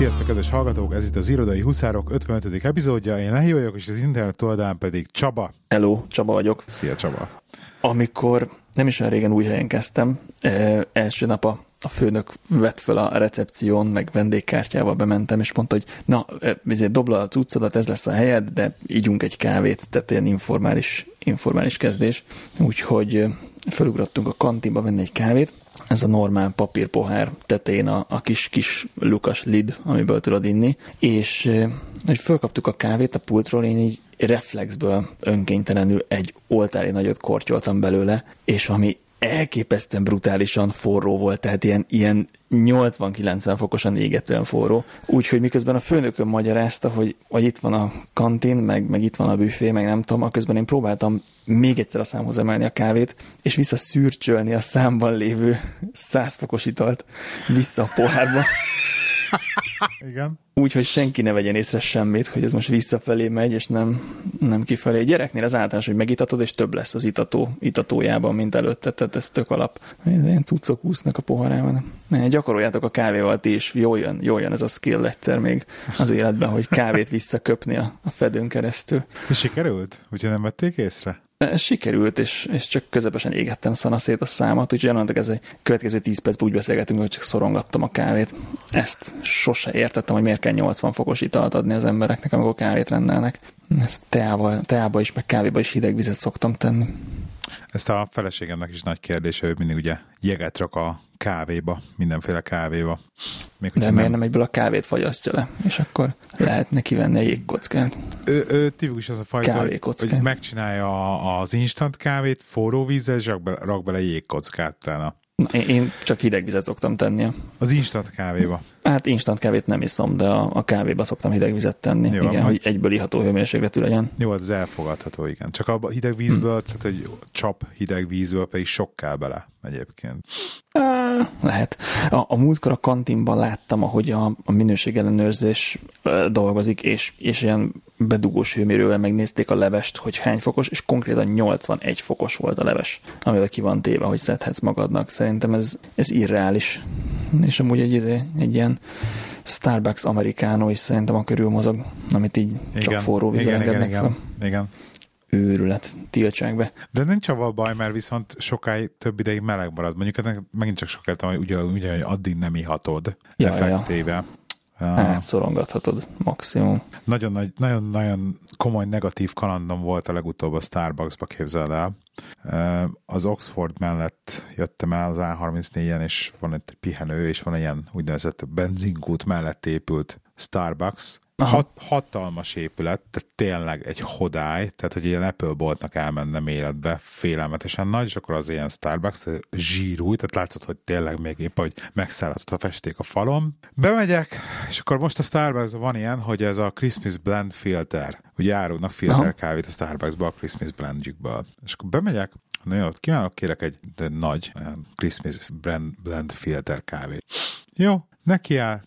Sziasztok, kedves hallgatók! Ez itt az Irodai Huszárok 55. epizódja. Én Lehi vagyok, és az internet oldalán pedig Csaba. Hello, Csaba vagyok. Szia, Csaba! Amikor nem is olyan régen új helyen kezdtem, eh, első nap a, a főnök vett fel a recepción, meg vendégkártyával bementem, és mondta, hogy na, ezért dobla a cuccodat, ez lesz a helyed, de ígyunk egy kávét, tehát ilyen informális, informális kezdés. Úgyhogy felugrottunk a kantinba venni egy kávét, ez a normál papírpohár tetején a, a kis, kis lukas lid, amiből tudod inni, és hogy fölkaptuk a kávét a pultról, én így reflexből önkénytelenül egy oltári nagyot kortyoltam belőle, és ami elképesztően brutálisan forró volt, tehát ilyen, ilyen 80-90 fokosan égetően forró. Úgyhogy miközben a főnökön magyarázta, hogy, hogy itt van a kantin, meg, meg itt van a büfé, meg nem tudom, aközben én próbáltam még egyszer a számhoz emelni a kávét, és vissza szürcsölni a számban lévő 100 fokos italt vissza a pohárba. Igen. Úgy, hogy senki ne vegyen észre semmit, hogy ez most visszafelé megy, és nem, nem kifelé. Gyereknél az általános, hogy megitatod, és több lesz az itató, itatójában, mint előtte, tehát ez tök alap. Ez ilyen cuccok úsznak a poharában. Ne, gyakoroljátok a kávéval ti is, jól jön, jól jön ez a skill egyszer még az életben, hogy kávét visszaköpni a, a fedőn keresztül. És sikerült? Úgyhogy nem vették észre? Ez sikerült, és, és csak közepesen égettem szanaszét a számat, úgyhogy onnantól ez egy következő 10 percben úgy beszélgetünk, hogy csak szorongattam a kávét. Ezt sose értettem, hogy miért kell 80 fokos italt adni az embereknek, amikor kávét rendelnek. Ezt teával, teába is, meg kávéba is hideg vizet szoktam tenni. Ezt a feleségemnek is nagy kérdése, ő mindig ugye jeget rak a kávéba, mindenféle kávéba. Még, De miért nem... nem egyből a kávét fagyasztja le, és akkor lehet neki venni egy jégkockát. Ő, ő tipikus az a fajta, hogy, hogy megcsinálja az instant kávét forró vízzel, és rak, be, rak bele jégkockát utána. Én csak hideg vizet szoktam tenni. Az instant kávéba? Hát instant kávét nem iszom, de a, a kávéba szoktam hideg vizet tenni. Jó, igen, hogy egyből iható hőmérsékletű legyen. Jó, az elfogadható, igen. Csak a hideg vízből, hm. tehát egy csap hideg vízből pedig sok kell bele egyébként. Lehet. A, a múltkor a kantinban láttam, ahogy a, a minőségellenőrzés dolgozik, és, és ilyen bedugós hőmérővel megnézték a levest, hogy hány fokos, és konkrétan 81 fokos volt a leves, amivel ki van téve, hogy szedhetsz magadnak. Szerintem ez, ez irreális. És amúgy egy, egy, egy ilyen Starbucks amerikánó is szerintem a körül mozog, amit így igen, csak forró vízzel engednek igen, fel. Igen, igen őrület, tiltsák be. De nincs a baj, mert viszont sokáig több ideig meleg marad. Mondjuk ennek megint csak sok értem, hogy ugye, ugye addig nem ihatod ja, effektéve. Ja. Hát szorongathatod maximum. Nagyon, nagy, nagyon, nagyon komoly negatív kalandom volt a legutóbb a Starbucksba, képzeld el. Az Oxford mellett jöttem el az A34-en, és van egy pihenő, és van egy ilyen úgynevezett benzinkút mellett épült Starbucks, Hat, hatalmas épület, tehát tényleg egy hodály, tehát hogy ilyen Apple boltnak elmennem életbe, félelmetesen nagy, és akkor az ilyen Starbucks, zsírúj, tehát látszott, hogy tényleg még épp, hogy megszáradott a festék a falon. Bemegyek, és akkor most a Starbucks van ilyen, hogy ez a Christmas Blend filter, ugye árulnak filter Aha. kávét a Starbucksba a Christmas blendjükből. És akkor bemegyek, Na jó, kívánok, kérek egy nagy Christmas blend, blend filter kávét. Jó, neki áll,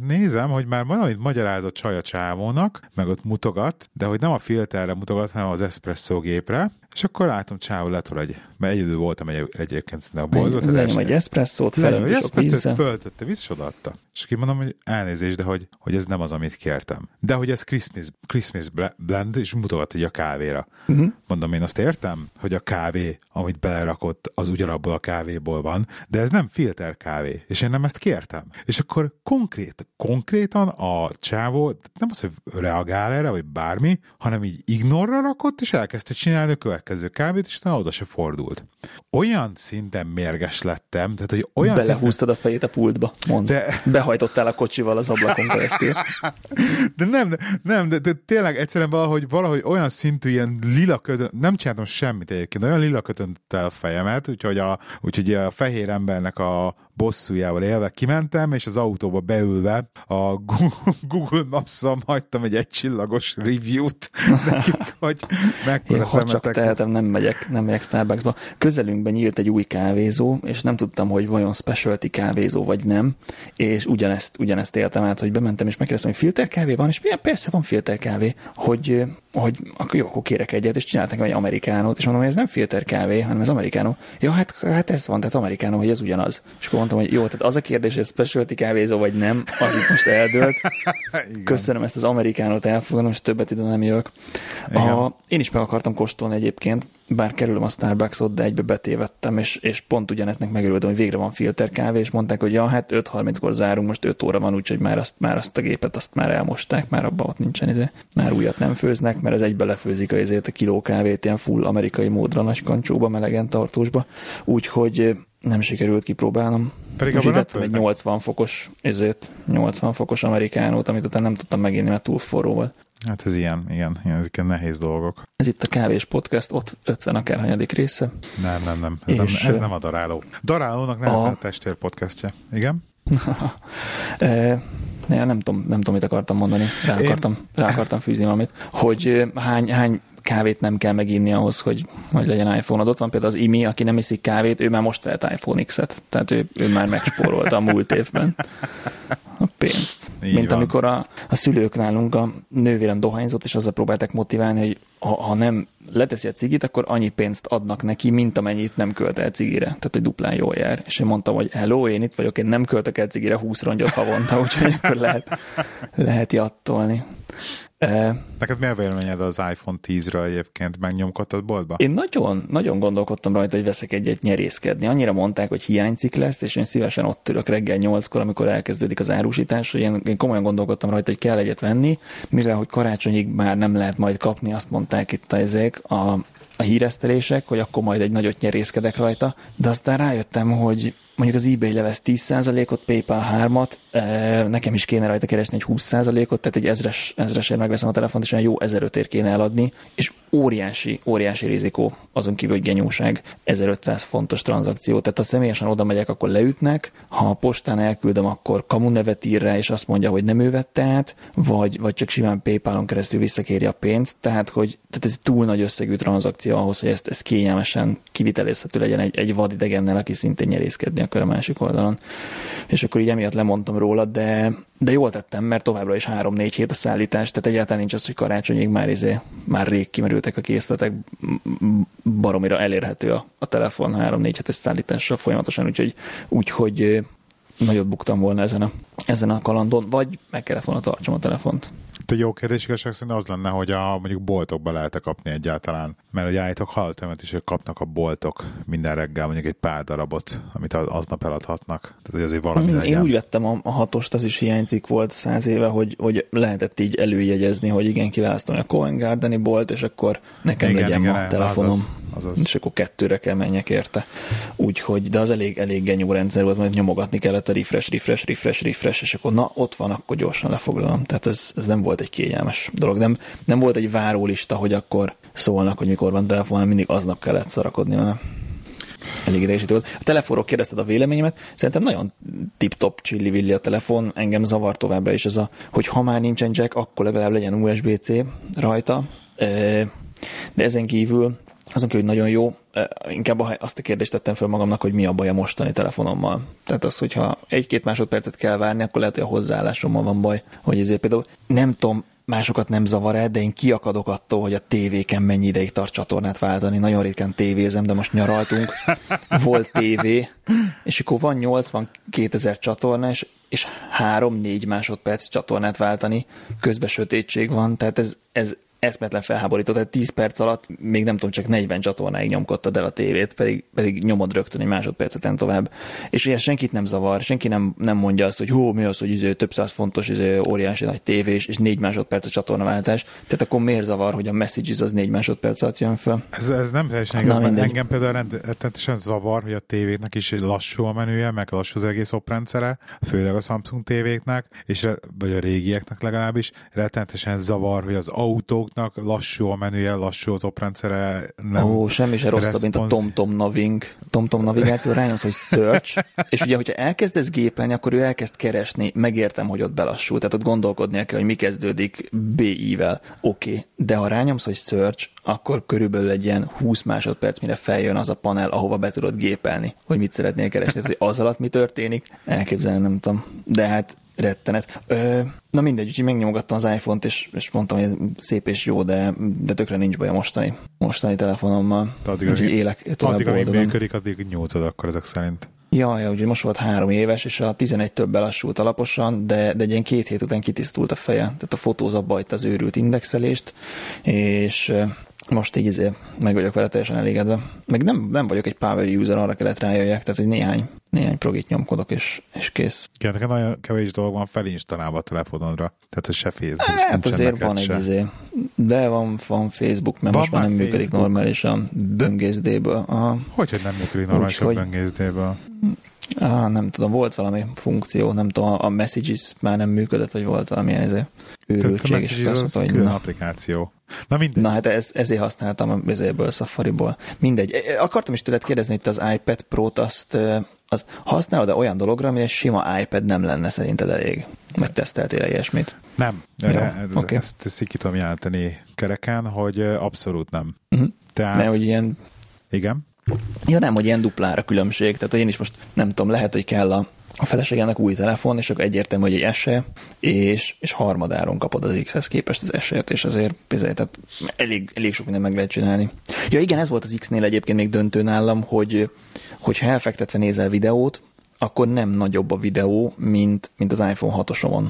nézem, hogy már valamit magyarázott csaj a csávónak, meg ott mutogat, de hogy nem a filterre mutogat, hanem az espresszó gépre, és akkor látom, csávó letol egy, mert egyedül voltam egy, egyébként a boltban. Lenyom egy eszpresszót, felöntösök vízzel. Föltötte, vissza odaadta. És akkor mondom, hogy elnézést, de hogy, hogy ez nem az, amit kértem. De hogy ez Christmas, Christmas blend, és mutogat hogy a kávéra. Uh-huh. Mondom, én azt értem, hogy a kávé, amit belerakott, az ugyanabból a kávéból van, de ez nem filter kávé, és én nem ezt kértem. És akkor konkrét, konkrétan a csávó nem az, hogy reagál erre, vagy bármi, hanem így ignorra rakott, és elkezdte csinálni a következő kávét, és utána oda se fordult. Olyan szinten mérges lettem, tehát hogy olyan Belehúztad szinten... a fejét a pultba, mond. De... Behajtottál a kocsival az ablakon keresztül. De nem, nem, de, de, tényleg egyszerűen valahogy, valahogy olyan szintű ilyen lila kötön, nem csináltam semmit egyébként, olyan lila kötönte a fejemet, úgyhogy a, úgyhogy a fehér embernek a bosszújával élve kimentem, és az autóba beülve a Google Maps-on hagytam egy egycsillagos review-t nekik, hogy mekkora Én, ha csak tehetem, nem megyek, nem megyek Starbucksba. Közelünkben nyílt egy új kávézó, és nem tudtam, hogy vajon specialty kávézó vagy nem, és ugyanezt, ugyanezt éltem át, hogy bementem, és megkérdeztem, hogy filter kávé van, és milyen persze van filter kávé, hogy hogy akkor jó, akkor kérek egyet, és csináltak egy amerikánót, és mondom, hogy ez nem filter kávé, hanem ez amerikánó. Ja, hát, hát ez van, tehát amerikánó, hogy ez ugyanaz. És akkor mondtam, hogy jó, tehát az a kérdés, hogy ez specialty kávézó, vagy nem, az itt most eldőlt. Köszönöm ezt az amerikánót, elfogadom, és többet ide nem jövök. A, én is meg akartam kóstolni egyébként, bár kerülöm a Starbucksot, de egybe betévettem, és, és pont ugyaneznek megörültem, hogy végre van filter kávé, és mondták, hogy ja, hát 5.30-kor zárunk, most 5 óra van, úgyhogy már azt, már azt a gépet azt már elmosták, már abban ott nincsen, izé, már újat nem főznek, mert ez egybe lefőzik a, ezért a kiló kávét ilyen full amerikai módra, nagy kancsóba, melegen tartósba, úgyhogy nem sikerült kipróbálnom. Pedig abban vettem egy 80 fokos, ezért 80 fokos amerikánót, amit utána nem tudtam meginni, mert túl forró volt. Hát ez ilyen, igen, ilyen, ezek nehéz dolgok. Ez itt a Kávés Podcast, ott 50 akárhanyadik része. Nem, nem, nem, ez, nem, ez nem a daráló. Darálónak nem a, a testvér podcastja, igen? e, ne, nem tudom, nem tudom, mit akartam mondani. Rá akartam, Én... rá akartam fűzni valamit. Hogy hány, hány kávét nem kell meginni ahhoz, hogy, hogy legyen iPhone-od. Ott van például az Imi, aki nem iszik kávét, ő már most vett iPhone X-et, tehát ő, ő már megspórolta a múlt évben a pénzt. Így Mint van. amikor a, a szülők nálunk a nővérem dohányzott, és azzal próbálták motiválni, hogy ha, ha nem leteszi a cigit, akkor annyi pénzt adnak neki, mint amennyit nem költ el cigire. Tehát, hogy duplán jól jár. És én mondtam, hogy hello, én itt vagyok, én nem költök el cigire 20 rongyot havonta, úgyhogy akkor lehet, lehet jattolni. Neked mi a véleményed az iPhone 10-ről egyébként? Megnyomkodtad boltba? Én nagyon, nagyon gondolkodtam rajta, hogy veszek egyet nyerészkedni. Annyira mondták, hogy hiánycik lesz, és én szívesen ott ülök reggel 8-kor, amikor elkezdődik az árusítás, hogy én, én komolyan gondolkodtam rajta, hogy kell egyet venni, mivel hogy karácsonyig már nem lehet majd kapni, azt mondták itt ezek a, a híresztelések, hogy akkor majd egy nagyot nyerészkedek rajta, de aztán rájöttem, hogy mondjuk az eBay levesz 10%-ot, PayPal 3-at, nekem is kéne rajta keresni egy 20%-ot, tehát egy ezres, ezresért megveszem a telefont, és olyan jó 1005 ér kéne eladni, és óriási, óriási rizikó, azon kívül, hogy genyóság, 1500 fontos tranzakció. Tehát ha személyesen oda megyek, akkor leütnek, ha a postán elküldöm, akkor kamu nevet ír rá, és azt mondja, hogy nem ő vette át, vagy, vagy csak simán PayPal-on keresztül visszakéri a pénzt, tehát hogy tehát ez túl nagy összegű tranzakció ahhoz, hogy ezt, ezt kényelmesen kivitelezhető legyen egy, egy vadidegennel, aki szintén nyerészkedni akar a másik oldalon. És akkor így emiatt lemondtam róla, de, de jól tettem, mert továbbra is 3-4 hét a szállítás, tehát egyáltalán nincs az, hogy karácsonyig már, izé, már rég kimerültek a készletek, baromira elérhető a, a telefon 3-4 hetes szállítással folyamatosan, úgyhogy, úgyhogy nagyot buktam volna ezen a, ezen a kalandon, vagy meg kellett volna tartsam a telefont. A jó kérdés igazság szerint az lenne, hogy a mondjuk boltokba lehet kapni egyáltalán. Mert hogy állítok hallottam is, hogy kapnak a boltok minden reggel mondjuk egy pár darabot, amit aznap eladhatnak. Tehát hogy azért valami Én legyen. úgy vettem a, a hatost, az is hiányzik volt száz éve, hogy, hogy lehetett így előjegyezni, hogy igen, kiválasztom a Cohen Gardeni bolt, és akkor nekem igen, legyen igen, a telefonom. Azaz, azaz. És akkor kettőre kell menjek érte. Úgyhogy, de az elég, elég genyó rendszer volt, mert nyomogatni kellett a refresh, refresh, refresh, refresh, és akkor na, ott van, akkor gyorsan lefoglalom. Tehát ez, ez nem volt egy kényelmes dolog. Nem, nem volt egy várólista, hogy akkor szólnak, hogy mikor van telefon, hanem mindig aznap kellett szarakodni vele. Elég idegesítő volt. A telefonról kérdezted a véleményemet, szerintem nagyon tip-top csillivilli a telefon, engem zavar továbbra is ez a, hogy ha már nincsen jack, akkor legalább legyen USB-C rajta, de ezen kívül azon kívül, hogy nagyon jó, inkább azt a kérdést tettem fel magamnak, hogy mi a baj a mostani telefonommal. Tehát az, hogyha egy-két másodpercet kell várni, akkor lehet, hogy a hozzáállásommal van baj. Hogy ezért például nem tudom, másokat nem zavar el, de én kiakadok attól, hogy a tévéken mennyi ideig tart csatornát váltani. Nagyon ritkán tévézem, de most nyaraltunk. Volt tévé, és akkor van 82 ezer csatorna, és, és 3-4 másodperc csatornát váltani, közben sötétség van, tehát ez, ez eszmetlen felháborító, tehát 10 perc alatt még nem tudom, csak 40 csatornáig nyomkodtad el a tévét, pedig, pedig nyomod rögtön egy másodpercet tovább. És ugye senkit nem zavar, senki nem, nem mondja azt, hogy hó, mi az, hogy izé, több száz fontos, izé, óriási nagy tévés, és 4 másodperc a csatornaváltás. Tehát akkor miért zavar, hogy a messages az 4 másodperc alatt jön fel? Ez, ez nem teljesen igaz, mert engem például rendetesen zavar, hogy a tévének is lassú a menüje, meg lassú az egész oprendszere, főleg a Samsung tévéknek, és, vagy a régieknek legalábbis, rettenetesen zavar, hogy az autók Facebooknak lassú a menüje, lassú az oprendszere. Nem Ó, semmi se rosszabb, mint a TomTom Naving. TomTom navigáció rányomsz, hogy search, és ugye, hogyha elkezdesz gépelni, akkor ő elkezd keresni, megértem, hogy ott belassul, tehát ott gondolkodnia kell, hogy mi kezdődik BI-vel. Oké, okay. de ha rányomsz, hogy search, akkor körülbelül egy ilyen 20 másodperc, mire feljön az a panel, ahova be tudod gépelni, hogy mit szeretnél keresni. Tehát, hogy az alatt mi történik, elképzelni nem tudom. De hát rettenet. Ö, na mindegy, úgyhogy megnyomogattam az iPhone-t, és, és mondtam, hogy ez szép és jó, de, de tökre nincs baj a mostani, mostani telefonommal. De addig, úgyhogy élek tovább Addig, amíg működik, addig nyújtod akkor ezek szerint. Ja, ja, ugye most volt három éves, és a 11 több belassult alaposan, de, de egy ilyen két hét után kitisztult a feje. Tehát a fotózatba hagyta az őrült indexelést, és most így izé meg vagyok vele teljesen elégedve. Meg nem, nem vagyok egy power user, arra kellett rájöjjek, tehát egy néhány, néhány progit nyomkodok, és, és kész. Igen, nekem nagyon kevés dolog van felinstalálva a telefonodra. Tehát, hogy se Facebook, Hát azért van egy izé, de van, van Facebook, mert Van most már nem működik Facebook? normálisan böngészdéből. Aha. Hogy, hogy nem működik normálisan Úgyhogy- böngészdéből? Ah, nem tudom, volt valami funkció, nem tudom, a Messages már nem működött, vagy volt valamilyen izé, Tehát a őrültség, Messages azt az mondta, hogy külön na, applikáció. Na mindegy. na hát ez, ezért használtam a ezéből, Safari-ból. Mindegy. Akartam is tőled kérdezni itt az iPad Pro-t, azt, az használod -e olyan dologra, ami egy sima iPad nem lenne szerinted elég? Meg teszteltél ilyesmit? Nem, Jó, erre, ez, oké. ezt, ezt így ki tudom jelenteni kereken, hogy abszolút nem. Uh-huh. Tehát, Mert hogy ilyen igen, Ja nem, hogy ilyen duplára különbség, tehát hogy én is most nem tudom, lehet, hogy kell a, a feleségemnek új telefon, és akkor egyértelmű, hogy egy SE, és, és harmadáron kapod az X-hez képest az SE-t, és azért bizony, tehát elég, elég sok minden meg lehet csinálni. Ja igen, ez volt az X-nél egyébként még döntő nálam, hogy hogyha elfektetve nézel videót, akkor nem nagyobb a videó, mint, mint az iPhone 6-osomon.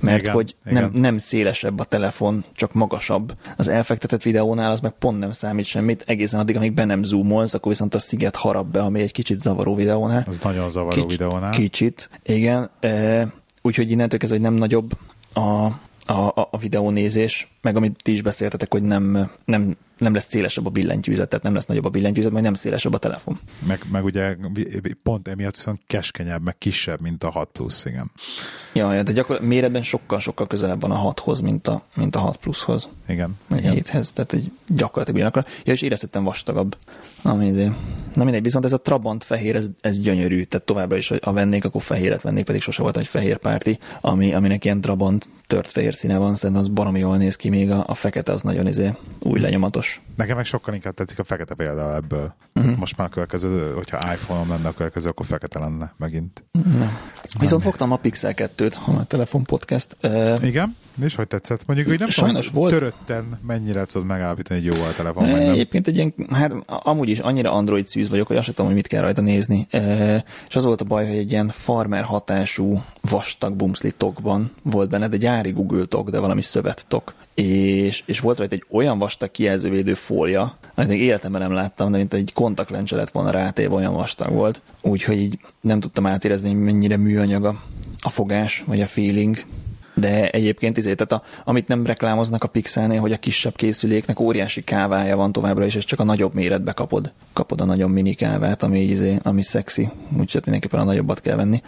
Mert Igen, hogy igen. nem, nem szélesebb a telefon, csak magasabb. Az elfektetett videónál az meg pont nem számít semmit, egészen addig, amíg be nem zoomolsz, akkor viszont a sziget harap be, ami egy kicsit zavaró videónál. az nagyon zavaró videónál. Kicsit, igen. E, úgyhogy innentől kezdve, hogy nem nagyobb a, a, a, a videónézés, meg amit ti is beszéltetek, hogy nem, nem, nem lesz szélesebb a billentyűzet, tehát nem lesz nagyobb a billentyűzet, majd nem szélesebb a telefon. Meg, meg ugye pont emiatt viszont keskenyebb, meg kisebb, mint a 6 plusz, igen. Ja, ja, de gyakorlatilag méretben sokkal-sokkal közelebb van a 6-hoz, mint a, mint a 6 pluszhoz. Igen. Egy igen. héthez, tehát egy gyakorlatilag ugyanakkor. Ja, és éreztettem vastagabb. Na, mindegy. Na mindegy, viszont ez a Trabant fehér, ez, ez gyönyörű, tehát továbbra is, ha vennék, akkor fehéret vennék, pedig sose voltam egy fehér párti, ami, aminek ilyen Trabant tört fehér színe van, szerintem az baromi jól néz ki, még a, a fekete az nagyon izé, új lenyomatos. Nekem meg sokkal inkább tetszik a fekete példa ebből. Uh-huh. Most már a következő, hogyha iPhone-om lenne a következő, akkor fekete lenne megint. Na. Viszont fogtam a Pixel 2-t, ha már telefon podcast. Uh, Igen? És hogy tetszett? Mondjuk, hogy nem Sajnos tudom, volt- törötten mennyire tudod megállapítani, hogy jó a telefon, nem. Egyébként egy ilyen, hát amúgy is annyira Android szűz vagyok, hogy azt sem tudom, hogy mit kell rajta nézni. E, és az volt a baj, hogy egy ilyen farmer hatású vastag bumszli tokban volt benne, de gyári Google tok, de valami szövet tok. És, és volt rajta egy olyan vastag kijelzővédő fólia, amit még életemben nem láttam, de mint egy kontaktlencse lett volna rátéve, olyan vastag volt. Úgyhogy így nem tudtam átérezni, mennyire műanyag a, a fogás, vagy a feeling. De egyébként izé, tehát a, amit nem reklámoznak a Pixelnél, hogy a kisebb készüléknek óriási kávája van továbbra is, és csak a nagyobb méretbe kapod. Kapod a nagyon mini kávát, ami, izé, ami szexi, úgyhogy mindenképpen a nagyobbat kell venni.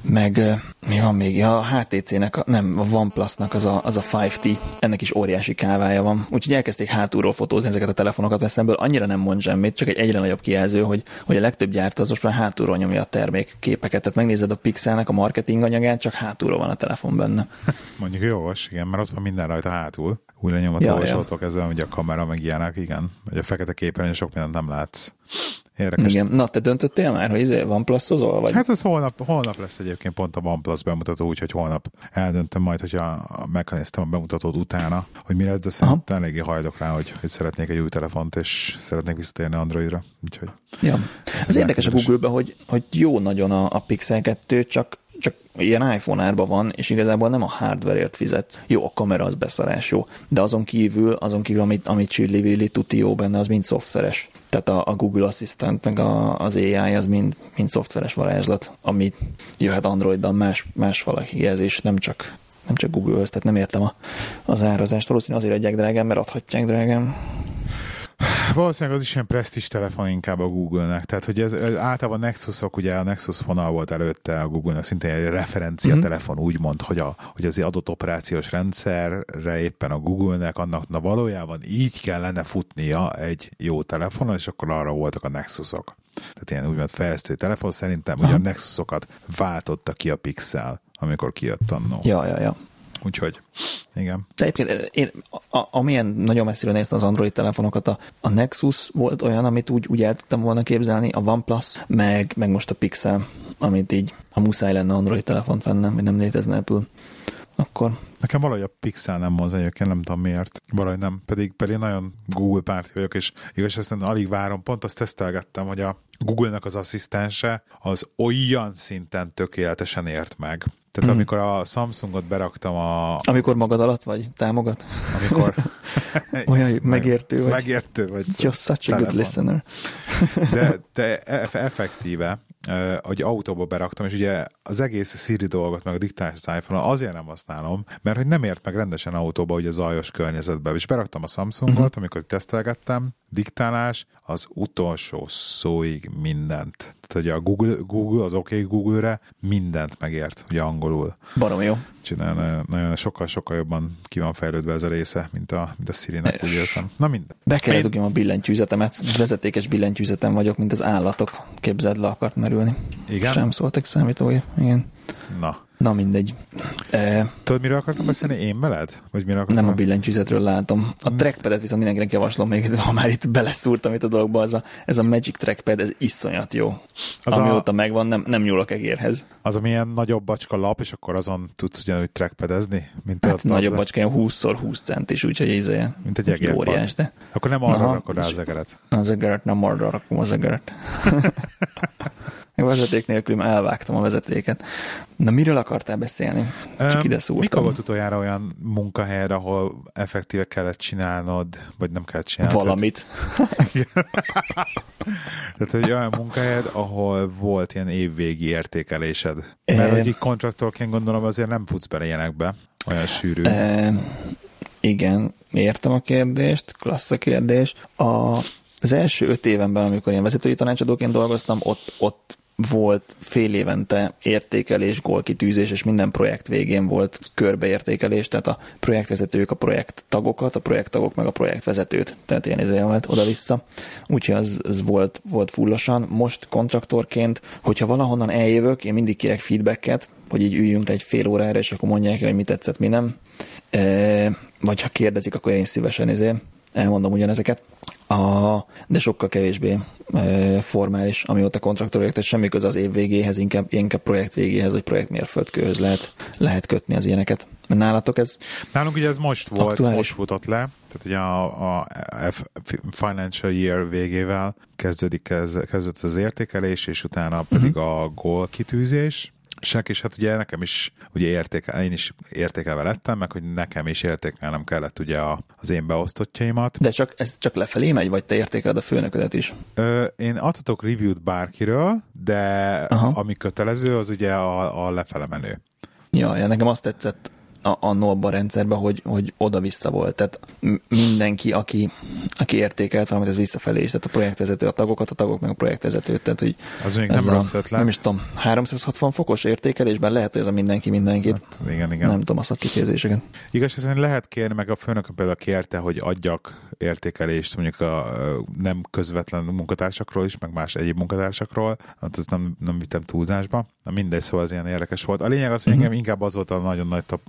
Meg mi van még? Ja, a HTC-nek, a, nem, a OnePlus-nak az a, az a 5T, ennek is óriási kávája van. Úgyhogy elkezdték hátulról fotózni ezeket a telefonokat veszemből, annyira nem mond semmit, csak egy egyre nagyobb kijelző, hogy, hogy a legtöbb gyártó az most már hátulról nyomja a termék képeket. Tehát megnézed a Pixelnek a marketing anyagát, csak hátulról van a telefon benne. Mondjuk jogos, igen, mert ott van minden rajta hátul. Új lenyomat Ja, ja, ja. kezdve, hogy a kamera meg ilyenek, igen. Vagy a fekete képen sok mindent nem látsz. Érdekes. Igen. Na, te döntöttél már, hogy izé van pluszozol, vagy? Hát ez holnap, holnap lesz egyébként pont a OnePlus bemutató, úgyhogy holnap eldöntöm majd, hogyha megnéztem a bemutatót utána, hogy mi lesz, de szerintem eléggé hajlok rá, hogy, hogy szeretnék egy új telefont, és szeretnék visszatérni Androidra. Úgyhogy Ja. Ez, az érdekes a. Google-ben, hogy, hogy jó nagyon a, a Pixel 2, csak, csak ilyen iPhone árban van, és igazából nem a hardwareért fizet. Jó, a kamera az beszarás, jó. De azon kívül, azon kívül, amit, amit Chili Willy tuti jó benne, az mind szoftveres. Tehát a, a Google Assistant, meg a, az AI, az mind, mind szoftveres varázslat, ami jöhet Androiddal más, más valaki jelzés, nem csak nem csak Google-höz, tehát nem értem a, az árazást. Valószínűleg azért adják drágán, mert adhatják drágán. Valószínűleg az is ilyen presztis telefon inkább a Google-nek. Tehát, hogy ez, ez általában Nexusok, ugye a Nexus vonal volt előtte a Google-nek szintén egy referencia mm-hmm. telefon, úgymond, hogy, a, hogy az adott operációs rendszerre éppen a Google-nek annak na valójában így kellene futnia egy jó telefonon, és akkor arra voltak a Nexusok. Tehát ilyen úgymond fejlesztő telefon szerintem ugye a Nexusokat váltotta ki a Pixel, amikor kijött annó. Ja, ja, ja. Úgyhogy, igen. De egyébként én, a, amilyen nagyon messziről néztem az Android telefonokat, a, a Nexus volt olyan, amit úgy, úgy el tudtam volna képzelni, a OnePlus, meg, meg most a Pixel. amit így, ha muszáj lenne Android telefont vennem, vagy nem létezne Apple, akkor Nekem valahogy a Pixel nem mozdul egyébként, nem tudom miért. Valahogy nem. Pedig, pedig nagyon Google párti vagyok, és igaz, ezt alig várom. Pont azt tesztelgettem, hogy a Google-nak az asszisztense az olyan szinten tökéletesen ért meg. Tehát mm. amikor a Samsungot beraktam a... Amikor magad alatt vagy, támogat? Amikor... Olyan megértő vagy. Megértő vagy. You're such a good listener. de, de effektíve hogy autóba beraktam, és ugye az egész Siri dolgot, meg a diktás az iPhone azért nem használom, mert hogy nem ért meg rendesen autóba, ugye zajos környezetbe. És beraktam a Samsungot, uh-huh. amikor tesztelgettem, diktálás, az utolsó szóig mindent. Tehát, hogy a Google, Google az OK Google-re mindent megért, ugye angolul. Barom jó. Csinál, nagyon, nagyon sokkal-sokkal jobban ki van fejlődve ez a része, mint a, mint a Siri-nek, úgy érzem. Na minden. Be kell dugjam a billentyűzetemet, vezetékes billentyűzetem vagyok, mint az állatok. Képzeld le akart merülni. Igen? Sem szóltak számítógép. Igen. Na. Na mindegy. E, Tudod, miről akartam beszélni? Én veled? Vagy miről akartam? Nem a billentyűzetről látom. A hmm. trackpadet viszont mindenkinek javaslom még, ha már itt beleszúrtam itt a dolgokba, az a, ez a Magic Trackpad, ez iszonyat jó. Az Amióta a... megvan, nem, nem nyúlok egérhez. Az, amilyen nagyobb bacska lap, és akkor azon tudsz ugyanúgy trackpadezni? Mint hát a nagyobb bacska, ilyen 20x20 centis, úgyhogy ízeje. Mint egy egér. Óriás, de... Akkor nem arra rakod rá az egeret. Az egeret, nem arra rakom az egeret. Vezeték nélkül elvágtam a vezetéket. Na, miről akartál beszélni? Csak ide szúrtam. Mikor volt utoljára olyan munkahelyre, ahol effektíve kellett csinálnod, vagy nem kellett csinálnod? Valamit. Tehát, hogy olyan munkahelyed, ahol volt ilyen évvégi értékelésed. Mert hogy így kontraktorként gondolom azért nem futsz bele ilyenekbe, olyan sűrű. Igen, értem a kérdést, klassz a kérdés. A, az első öt évenben, amikor én vezetői tanácsadóként dolgoztam, ott, ott volt fél évente értékelés, gólkitűzés, és minden projekt végén volt körbeértékelés, tehát a projektvezetők a projekt tagokat, a projekttagok meg a projektvezetőt, tehát ilyen izé volt oda-vissza. Úgyhogy az, az volt, volt fullosan. Most kontraktorként, hogyha valahonnan eljövök, én mindig kérek feedbacket, hogy így üljünk egy fél órára, és akkor mondják hogy mi tetszett, mi nem. E, vagy ha kérdezik, akkor én szívesen izé, elmondom ugyanezeket. A, de sokkal kevésbé e, formális, amióta kontraktor vagyok, tehát semmi köz az év végéhez, inkább, inkább projekt végéhez, vagy projekt mérföldkőhöz lehet, lehet kötni az ilyeneket. Nálatok ez Nálunk ugye ez most volt, aktuális? most futott le, tehát ugye a, a financial year végével kezdődik ez, kezdődött az értékelés, és utána pedig uh-huh. a gól kitűzés, sek, és hát ugye nekem is ugye értékel, én is értékelve lettem, meg hogy nekem is értékelnem kellett ugye a, az én beosztottjaimat. De csak ez csak lefelé megy, vagy te értékeled a főnöködet is? Ö, én adhatok review-t bárkiről, de Aha. ami kötelező, az ugye a, a lefele menő. Ja, ja, nekem azt tetszett a, a NOLBA rendszerben, hogy, hogy oda-vissza volt. Tehát mindenki, aki, aki értékelt valamit, ez visszafelé is. Tehát a projektvezető a tagokat, a tagok meg a projektvezetőt. Tehát, hogy az még nem rossz ötlet. Nem is tudom, 360 fokos értékelésben lehet, hogy ez a mindenki mindenkit. Hát, igen, igen. Nem tudom a szakkifejezéseket. Igaz, hogy lehet kérni, meg a főnök például kérte, hogy adjak értékelést mondjuk a nem közvetlen munkatársakról is, meg más egyéb munkatársakról. Hát ezt nem, nem vittem túlzásba. Na mindegy, szóval az ilyen érdekes volt. A lényeg az, hogy uh-huh. inkább az volt a nagyon nagy tap,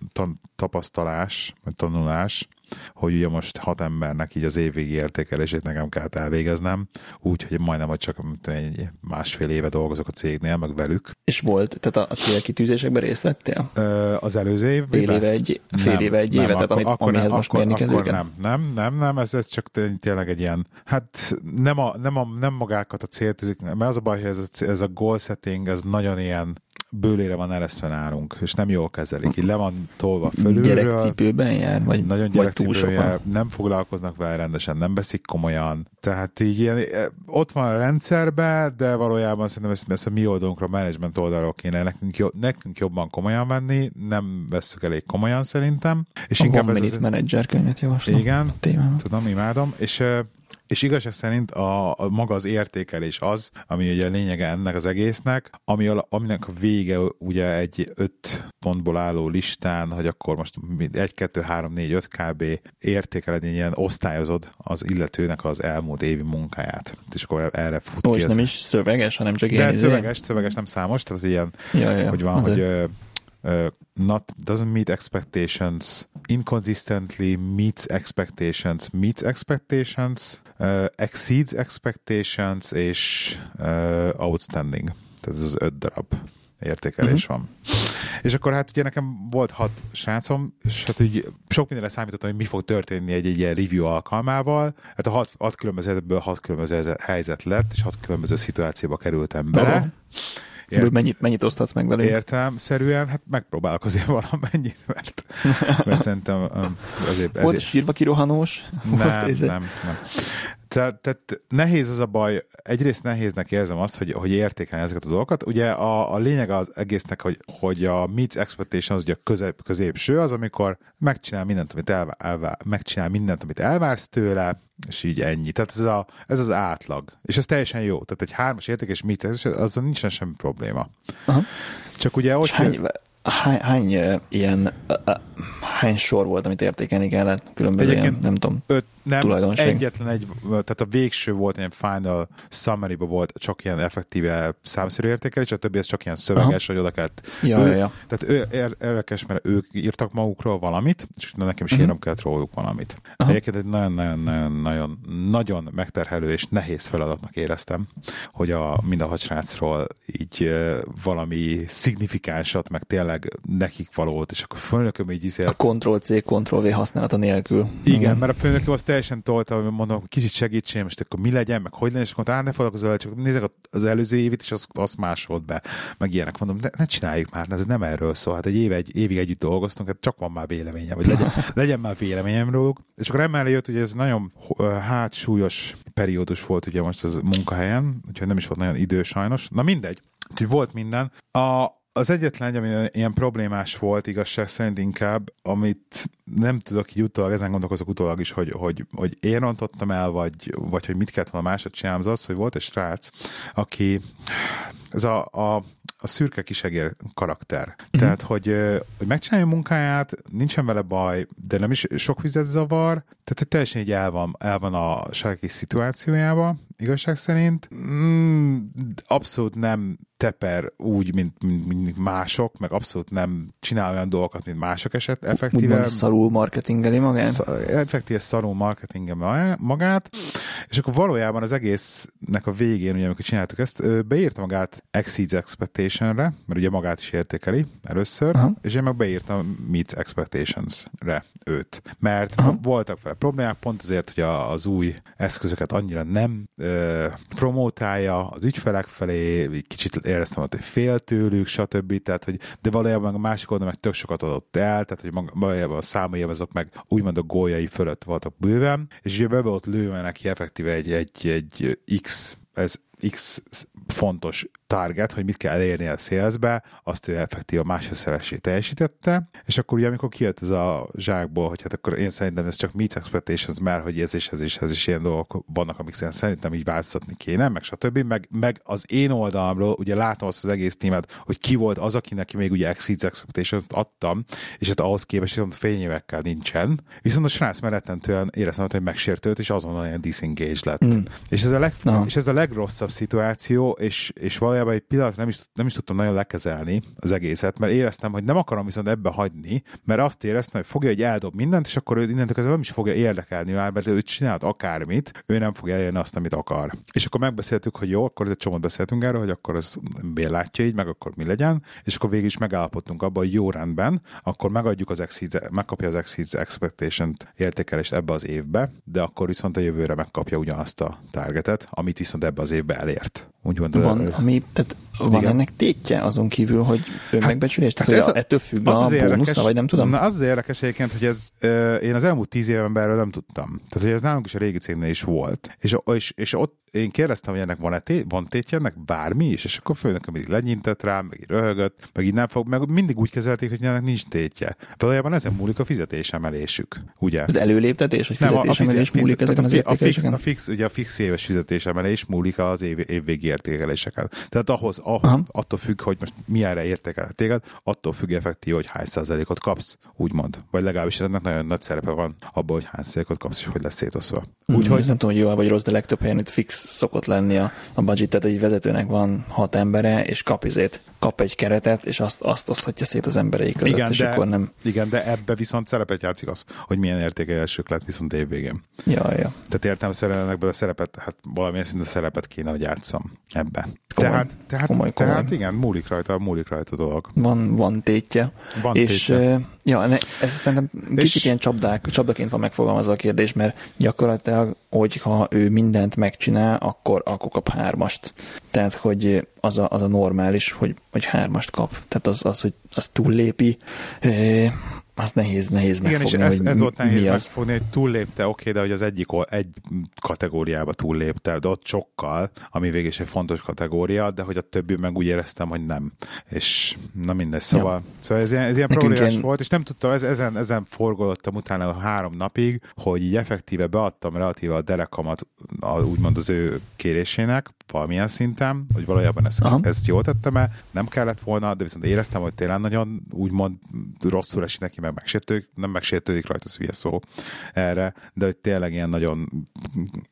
tapasztalás, vagy tanulás, hogy ugye most hat embernek így az évvégi értékelését nekem kellett elvégeznem, úgyhogy majdnem, hogy csak egy másfél éve dolgozok a cégnél, meg velük. És volt, tehát a célkitűzésekben részt vettél? Az előző év? Fél éve egy, fél nem, éve egy éve, tehát amit, akkor, amihez most akkor, mérni akkor nem, nem, nem, nem, ez, ez csak tényleg egy ilyen, hát nem, a, nem, a, nem magákat a céltűzik, mert az a baj, hogy ez a, ez a goal setting, ez nagyon ilyen bőlére van eresztve nálunk, és nem jól kezelik. Így le van tolva fölülről. Gyerekcipőben jár? Vagy, nagyon gyerekcipőben jár, nem foglalkoznak vele rendesen, nem veszik komolyan. Tehát így ilyen, e, ott van a rendszerbe, de valójában szerintem ezt, ezt a mi oldalunkra, a management oldalról kéne nekünk, jobb, nekünk jobban komolyan venni, nem vesszük elég komolyan szerintem. És a inkább ez az... Manager könyvet javaslom. Igen, tudom, imádom. És és igazság szerint a, a maga az értékelés az, ami ugye a lényege ennek az egésznek, ami a, aminek a vége ugye egy öt pontból álló listán, hogy akkor most 1, 2, 3, 4, 5 kb. értékeled, ilyen osztályozod az illetőnek az elmúlt évi munkáját. És akkor erre fut Ó, ki. nem is szöveges, hanem csak ilyen. De izé- szöveges, szöveges nem számos, tehát ilyen, ja, ja, hogy van, azért. hogy uh, not doesn't meet expectations, inconsistently meets expectations, meets expectations, uh, exceeds expectations és uh, outstanding. Tehát ez az öt darab értékelés uh-huh. van. És akkor hát ugye nekem volt hat srácom, és hát úgy sok mindenre számítottam, hogy mi fog történni egy, egy ilyen review alkalmával. Hát a hat, hat különbözőből hat különböző helyzet lett, és hat különböző szituációba kerültem bele. Uh-huh. Ért, mennyit, mennyit osztatsz meg velünk? Értelmszerűen, hát megpróbálok azért valamennyit, mert, mert szerintem um, azért... Volt ezért... sírva kirohanós? Nem, nem, nem. Tehát, tehát nehéz az a baj, egyrészt nehéznek érzem azt, hogy, hogy értékelni ezeket a dolgokat. Ugye a, a lényeg az egésznek, hogy, hogy a meets expectation az ugye a közép, középső, az amikor megcsinál mindent, amit elvá, elvá, megcsinál mindent, amit elvársz tőle, és így ennyi. Tehát ez, a, ez az átlag. És ez teljesen jó. Tehát egy hármas értékes meets, azzal nincsen semmi probléma. Aha. Csak ugye ott... Hány, hány, hány ilyen, hány sor volt, amit értékelni kellett? Különböző ilyen, nem tudom, öt, nem, egyetlen egy, tehát a végső volt ilyen final summary volt csak ilyen effektíve számszerű értékelés, a többi ez csak ilyen szöveges, Aha. hogy oda kellett. Ja, ő, ja, ja. Tehát ő, érdekes, mert ők írtak magukról valamit, és nekem is uh-huh. írnom kellett róluk valamit. Aha. Egyébként egy nagyon-nagyon-nagyon nagyon megterhelő és nehéz feladatnak éreztem, hogy a mind a hat srácról így valami szignifikánsat, meg tényleg nekik valót, és akkor főnököm így izélt. A Ctrl-C, Ctrl-V használata nélkül. Igen, Igen, mert a főnököm azt teljesen tolta, hogy mondom, kicsit segítsen, most akkor mi legyen, meg hogy legyen, és akkor ne foglalkozol, csak nézzek az előző évit, és azt, az másolt be, meg ilyenek. Mondom, ne, ne csináljuk már, ez nem erről szól. Hát egy év, egy évig együtt dolgoztunk, hát csak van már véleményem, vagy legyen, legyen már véleményem róluk. És akkor emellé jött, hogy ez nagyon hát súlyos periódus volt ugye most az munkahelyen, úgyhogy nem is volt nagyon idő sajnos. Na mindegy. Úgyhogy volt minden. A, az egyetlen, ami ilyen problémás volt igazság szerint inkább, amit nem tudok így utólag, ezen gondolkozok utólag is, hogy, hogy, hogy én rontottam el, vagy, vagy hogy mit kellett volna másod csinálni, az az, hogy volt egy srác, aki ez a, a a szürke kisegér karakter. Uh-huh. Tehát, hogy, hogy megcsinálja a munkáját, nincsen vele baj, de nem is sok vizet zavar, tehát hogy teljesen így el van, el van a saját szituációjába, igazság szerint. Mm, abszolút nem teper úgy, mint, mint, mint mások, meg abszolút nem csinál olyan dolgokat, mint mások eset, effektíve. Úgymond szarul marketingeli magát? Sz, effektíve szarul marketingeli magát, és akkor valójában az egésznek a végén, ugye amikor csináltuk ezt, beírta magát Exceeds Expectation-re, mert ugye magát is értékeli először, Aha. és én meg beírtam Meets Expectations-re őt. Mert Aha. voltak vele problémák, pont azért, hogy az új eszközöket annyira nem ö, promótálja az ügyfelek felé, kicsit éreztem, hogy fél tőlük, stb. Tehát, hogy, de valójában a másik oldalon meg tök sokat adott el, tehát hogy valójában a számai azok meg úgymond a góljai fölött voltak bőven, és ugye be volt lőve neki effektíve egy, egy, egy X ez X fontos target, hogy mit kell elérni a szélzbe, azt ő effektív a másodszeresé teljesítette, és akkor ugye amikor kijött ez a zsákból, hogy hát akkor én szerintem ez csak meets expectations, mert hogy ez és ez és ez is ilyen dolgok vannak, amik szerintem így változtatni kéne, meg stb. Meg, meg az én oldalamról ugye látom azt az egész témát, hogy ki volt az, akinek még ugye exceeds expectations adtam, és hát ahhoz képest viszont fényévekkel nincsen. Viszont a srác merettentően éreztem, hogy megsértőt, és azonnal ilyen disengage lett. Mm. És, ez a leg, no. és ez a legrosszabb szituáció, és, és valójában egy pillanat nem is, nem is tudtam nagyon lekezelni az egészet, mert éreztem, hogy nem akarom viszont ebbe hagyni, mert azt éreztem, hogy fogja, hogy eldob mindent, és akkor ő innentől kezdve nem is fogja érdekelni már, mert ő csinált akármit, ő nem fogja elérni azt, amit akar. És akkor megbeszéltük, hogy jó, akkor egy csomót beszéltünk erről, hogy akkor az miért látja így, meg akkor mi legyen, és akkor végig is megállapodtunk abban, hogy jó rendben, akkor megadjuk az Exceeds, megkapja az Exceeds Expectation értékelést ebbe az évbe, de akkor viszont a jövőre megkapja ugyanazt a targetet, amit viszont ebbe az évbe elért. Úgy van, van, ami, tehát van Igen. ennek tétje azon kívül, hogy hát, megbecsülés? Tehát, hát ez a, ettől függ az a az bónusza, vagy nem tudom? Na, az az érdekes egyébként, hogy ez euh, én az elmúlt tíz éven erről nem tudtam. Tehát, hogy ez nálunk is a régi cégnél is volt. És, és, és ott én kérdeztem, hogy ennek van-e té- van tétje, ennek bármi is, és akkor főnököm mindig lenyintett rám, meg így röhögött, meg így nem fog, meg mindig úgy kezelték, hogy ennek nincs tétje. Valójában ezen múlik a fizetésemelésük, ugye? De előléptetés, vagy fizetésemelés múlik ezeken az a fix, a fix, ugye a fix éves fizetésemelés múlik az év, évvégi értékeléseken. Tehát ahhoz, ahhoz attól függ, hogy most milyenre értékel téged, attól függ effektív, hogy hány százalékot kapsz, úgymond. Vagy legalábbis ennek nagyon nagy szerepe van abban, hogy hány százalékot kapsz, és hogy lesz szétoszva. Úgyhogy nem tudom, hogy jó vagy rossz, de legtöbb helyen itt fix szokott lenni a, a budget, tehát egy vezetőnek van hat embere, és kap izét kap egy keretet, és azt, azt oszthatja szét az emberei között, Igen, és de, akkor nem... igen, de ebbe viszont szerepet játszik az, hogy milyen értékelésük lett viszont évvégén. Ja, ja. Tehát értem szerelemekből a szerepet, hát valamilyen szinte szerepet kéne, hogy játszam ebbe. Komoly. Tehát, tehát, Komoly, komoly. tehát igen, múlik rajta, múlik rajta a dolog. Van, van tétje. Van és tétje. Ja, ne, ez szerintem kicsit És- ilyen csapdák, csapdaként van megfogalmazva a kérdés, mert gyakorlatilag, hogyha ő mindent megcsinál, akkor, akkor kap hármast. Tehát, hogy az a, az a normális, hogy, hogy hármast kap. Tehát az, az hogy az túllépi, ö, az nehéz, nehéz Igen, és megfogni, ez, hogy ez mi- volt nehéz mi az. megfogni, hogy túllépte, oké, de hogy az egyik egy kategóriába túllépte, de ott sokkal, ami végig is egy fontos kategória, de hogy a többi meg úgy éreztem, hogy nem. És na mindegy, szóval, ja. szóval ez ilyen, ez ilyen problémás ilyen- volt, és nem tudtam, ez, ezen, ezen forgolottam utána három napig, hogy így effektíve beadtam relatíve a derekamat a, úgymond az ő kérésének, valamilyen szinten, hogy valójában ezt, Aha. ezt jól tettem-e, nem kellett volna, de viszont éreztem, hogy tényleg nagyon úgymond rosszul esik neki, meg megsértődik, nem megsértődik rajta, ez hülye szó erre, de hogy tényleg ilyen nagyon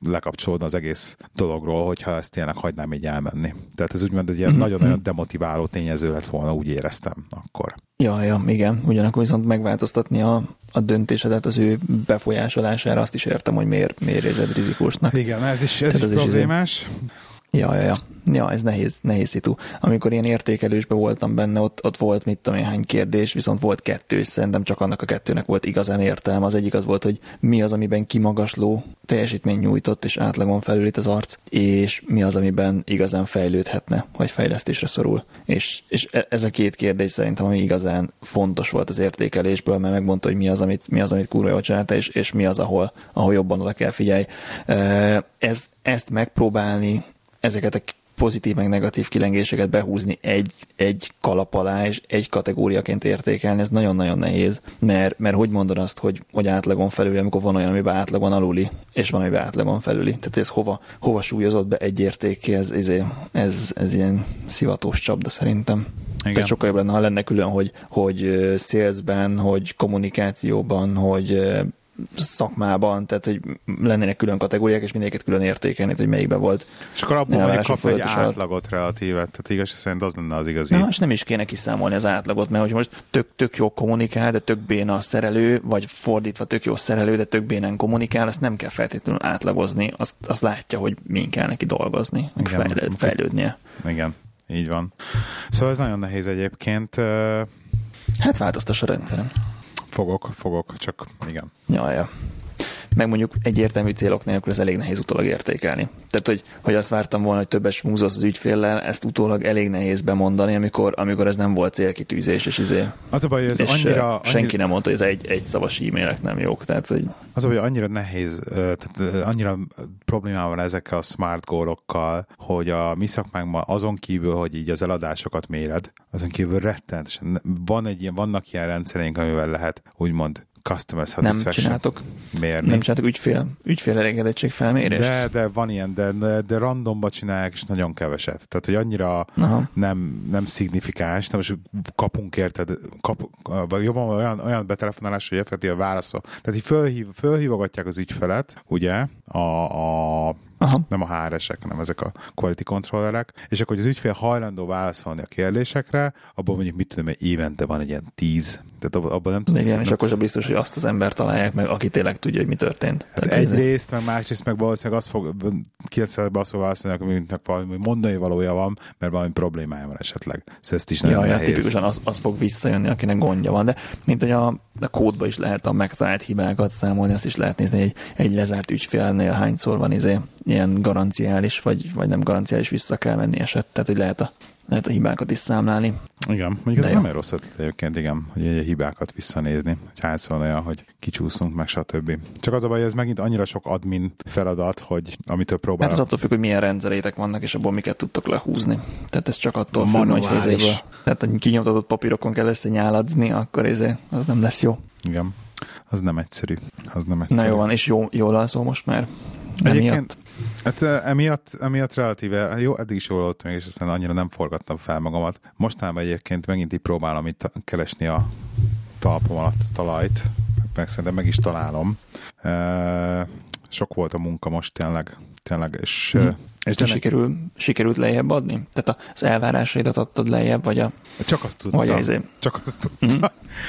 lekapcsolódna az egész dologról, hogyha ezt tényleg hagynám így elmenni. Tehát ez úgymond egy ilyen Mhm, nagyon-nagyon demotiváló tényező lett volna, úgy éreztem akkor. Ja, ja, igen. Ugyanakkor viszont megváltoztatni a, a döntésedet az ő befolyásolására, azt is értem, hogy miért, miért érzed rizikósnak. Igen, ez is, ez Tehát is is izé- problémás. Ja, ja, ja. Ja, ez nehéz, nehéz szitu. Amikor ilyen értékelősben voltam benne, ott, ott volt mit tudom én hány kérdés, viszont volt kettő, és szerintem csak annak a kettőnek volt igazán értelme. Az egyik az volt, hogy mi az, amiben kimagasló teljesítmény nyújtott, és átlagon felül itt az arc, és mi az, amiben igazán fejlődhetne, vagy fejlesztésre szorul. És, és e- ez a két kérdés szerintem, ami igazán fontos volt az értékelésből, mert megmondta, hogy mi az, amit, mi az, amit kurva jól csinálta, és, és mi az, ahol, ahol jobban oda kell figyelj. Ez, ezt megpróbálni ezeket a pozitív meg negatív kilengéseket behúzni egy, egy kalap alá, és egy kategóriaként értékelni, ez nagyon-nagyon nehéz, mert, mert hogy mondod azt, hogy, hogy átlagon felüli, amikor van olyan, amiben átlagon aluli, és van, amiben átlagon felüli. Tehát ez hova, hova súlyozott be egy értéké, ez, ez, ez, ez ilyen szivatós csapda szerintem. Igen. Tehát sokkal jobb lenne, ha lenne külön, hogy, hogy salesben, hogy kommunikációban, hogy szakmában, tehát hogy lennének külön kategóriák, és mindegyiket külön értékelni, hogy melyikben volt. És akkor abból mondjuk kap egy átlagot relatíve. Tehát igaz szerint az lenne az igazi. Na, és nem is kéne kiszámolni az átlagot, mert hogy most tök, tök jó kommunikál, de tök béna a szerelő, vagy fordítva tök jó szerelő, de tök bénán kommunikál, azt nem kell feltétlenül átlagozni, azt, azt látja, hogy min kell neki dolgozni, meg Igen, fejlő, oké. fejlődnie. Igen, így van. Szóval ez nagyon nehéz egyébként. Hát változtass a rendszeren. Fogok, fogok, csak igen. Ja, ja. Meg mondjuk egyértelmű célok nélkül ez elég nehéz utólag értékelni. Tehát, hogy, hogy azt vártam volna, hogy többes smúzolsz az ügyféllel, ezt utólag elég nehéz bemondani, amikor, amikor ez nem volt célkitűzés, és, izé, Az a baj, hogy ez és annyira, annyira, senki nem mondta, hogy ez egy, egy szavas e-mailek nem jók. Tehát, hogy az a baj, hogy annyira nehéz, tehát annyira problémám van ezekkel a smart gólokkal, hogy a mi szakmánkban azon kívül, hogy így az eladásokat méred, azon kívül rettenetesen van egy ilyen, vannak ilyen rendszereink, amivel lehet úgymond customer nem satisfaction csináltok, mérni. nem csináltok ügyfél, ügyfél elégedettség felmérést? De, de van ilyen, de, de, randomba csinálják, és nagyon keveset. Tehát, hogy annyira Aha. nem, nem szignifikáns, de most kapunk érted, kap, vagy jobban olyan, olyan betelefonálás, hogy effektíve válaszol. Tehát így fölhív, fölhívogatják az ügyfelet, ugye, a, a Aha. nem a HR-esek, hanem ezek a quality controllerek, és akkor, hogy az ügyfél hajlandó válaszolni a kérdésekre, abban mondjuk mit tudom, hogy évente van egy ilyen tíz, tehát abban, nem tudsz... Igen, és akkor sem biztos, hogy azt az ember találják meg, aki tényleg tudja, hogy mi történt. Hát Tehát egyrészt, meg másrészt, meg valószínűleg azt fog, 90 azt fog válaszolni, mintnek valami mondani valója van, mert valami problémája van esetleg. Szóval ezt is nagyon Ja, ja, nehéz. tipikusan az, az fog visszajönni, akinek gondja van, de mint hogy a, a kódba is lehet a megtalált hibákat számolni, azt is lehet nézni, hogy egy, egy lezárt ügyfélnél hányszor van izé, ilyen garanciális, vagy, vagy nem garanciális vissza kell menni eset, tehát hogy lehet a, lehet a hibákat is számlálni. Igen, mondjuk ez De nem jó. egy rossz ötlet egyébként, igen, hogy egy hibákat visszanézni, hogy hányszor olyan, hogy kicsúszunk, meg stb. Csak az a baj, hogy ez megint annyira sok admin feladat, hogy amitől próbálok. ez attól függ, hogy milyen rendszerétek vannak, és abból miket tudtok lehúzni. Tehát ez csak attól függ, hogy izéből. Tehát a kinyomtatott papírokon kell összenyáladzni, akkor izé, az nem lesz jó. Igen, az nem egyszerű. Az nem egyszerű. Na jó van, és jó, jól alszol most már? Egyébként, Emiatt? Hát emiatt, emiatt relatíve, jó, eddig is jól voltam, és aztán annyira nem forgattam fel magamat. Mostanában egyébként megint így próbálom itt keresni a talpom alatt a talajt, meg szerintem meg is találom. Sok volt a munka most tényleg, tényleg, és Mhm. És te sikerül, sikerült lejjebb adni? Tehát az elvárásaidat adtad lejjebb, vagy a... Csak azt tudtam. Vagy az Csak azt tudtam. Mm.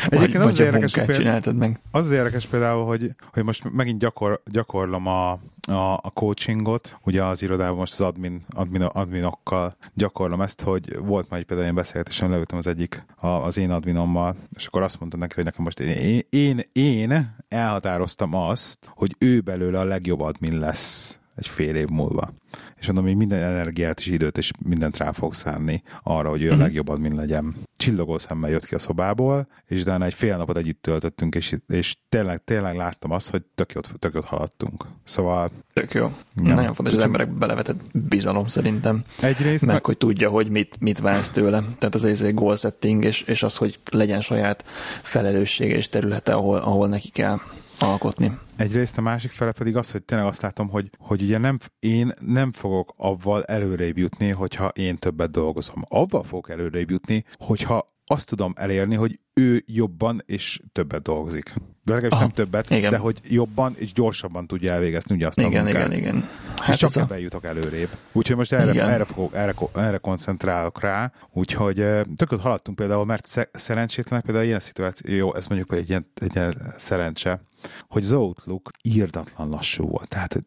Egyébként vagy, az, az, érdekes, például, csináltad meg. az érdekes például, hogy, hogy most megint gyakor, gyakorlom a, a, a coachingot, ugye az irodában most az admin, admin, adminokkal gyakorlom ezt, hogy volt már egy például én beszélgetésem, leültem az egyik a, az én adminommal, és akkor azt mondta neki, hogy nekem most én, én, én elhatároztam azt, hogy ő belőle a legjobb admin lesz egy fél év múlva. És mondom, hogy minden energiát és időt és mindent rá fog szánni arra, hogy ő a mhm. legjobb admin legyen. Csillogó szemmel jött ki a szobából, és utána egy fél napot együtt töltöttünk, és, és tényleg, tényleg láttam azt, hogy tök jót, tök jót haladtunk. Szóval... Tök jó. Ja. Nagyon fontos, hogy az emberek belevetett bizalom szerintem. Egyrészt meg, meg, hogy tudja, hogy mit, mit vársz tőle. Tehát az egy goal setting, és, és az, hogy legyen saját felelőssége és területe, ahol, ahol neki kell alkotni. Egyrészt a másik fele pedig az, hogy tényleg azt látom, hogy, hogy ugye nem, én nem fogok avval előrébb jutni, hogyha én többet dolgozom. Avval fogok előrébb jutni, hogyha azt tudom elérni, hogy ő jobban és többet dolgozik. De legalábbis nem többet, igen. de hogy jobban és gyorsabban tudja elvégezni ugye azt igen, a munkát. Igen, igen. Hát és csak ebben a... jutok előrébb. Úgyhogy most erre, erre, fogok, erre, erre koncentrálok rá. Úgyhogy tököt haladtunk például, mert szerencsétlenek például ilyen szituáció, jó, ez mondjuk egy ilyen, egy ilyen szerencse, hogy az Outlook írdatlan lassú volt. Tehát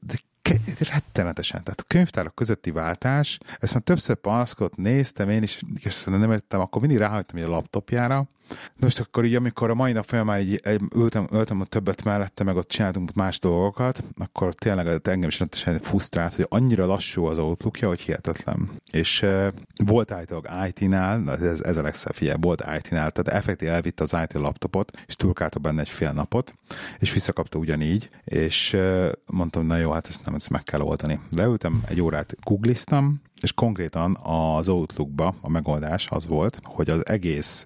rettenetesen. Tehát a könyvtárak közötti váltás, ezt már többször panaszkodott, néztem én is, és nem értem, akkor mindig ráhagytam a laptopjára, most akkor így, amikor a mai nap folyamán így ültem, ültem a többet mellette, meg ott csináltunk más dolgokat, akkor tényleg engem is rendesen fusztrált, hogy annyira lassú az outlookja, hogy hihetetlen. És uh, volt állítólag IT-nál, ez, ez a legszebb, figyelj, volt IT-nál, tehát effektív elvitte az IT laptopot, és turkálta benne egy fél napot, és visszakapta ugyanígy, és uh, mondtam, na jó, hát ezt nem, meg kell oldani. Leültem, egy órát googliztam, és konkrétan az Outlookba a megoldás az volt, hogy az egész,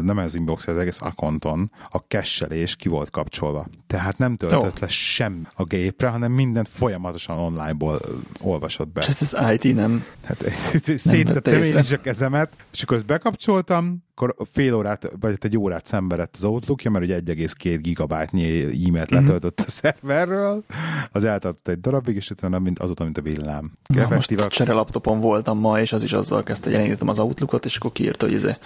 nem az inbox, az egész accounton a kesselés ki volt kapcsolva. Tehát nem töltött oh. le sem a gépre, hanem mindent folyamatosan onlineból olvasott be. És ez az IT nem... Hát széttettem én is a kezemet, és akkor ezt bekapcsoltam, akkor fél órát, vagy egy órát szenvedett az Outlookja, mert ugye 1,2 gigabájtnyi e-mailt mm-hmm. letöltött a szerverről, az eltartott egy darabig, és utána mint, azóta, mint a villám. Na, most csere laptopon voltam ma, és az is azzal kezdte, hogy elindítom az Outlookot, és akkor kiírta, hogy, izé,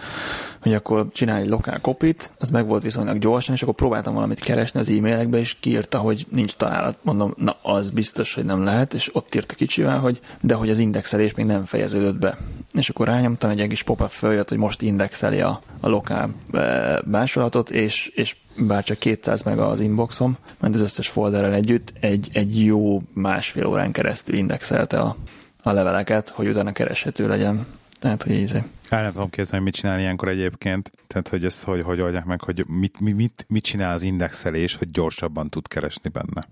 hogy akkor csinálj egy lokál kopit, az meg volt viszonylag gyorsan, és akkor próbáltam valamit keresni az e-mailekbe, és kiírta, hogy nincs találat. Mondom, na az biztos, hogy nem lehet, és ott írta kicsivel, hogy de hogy az indexelés még nem fejeződött be. És akkor rányomtam, egy kis pop-up följött, hogy most indexeli a, a lokál e, másolatot, és, és bár csak 200 meg az inboxom, mert az összes folderrel együtt egy, egy jó másfél órán keresztül indexelte a, a leveleket, hogy utána kereshető legyen. Tehát, hogy íze. El nem tudom képzelni, mit csinál ilyenkor egyébként. Tehát, hogy ezt hogy, hogy oldják meg, hogy mit, mit, mit csinál az indexelés, hogy gyorsabban tud keresni benne.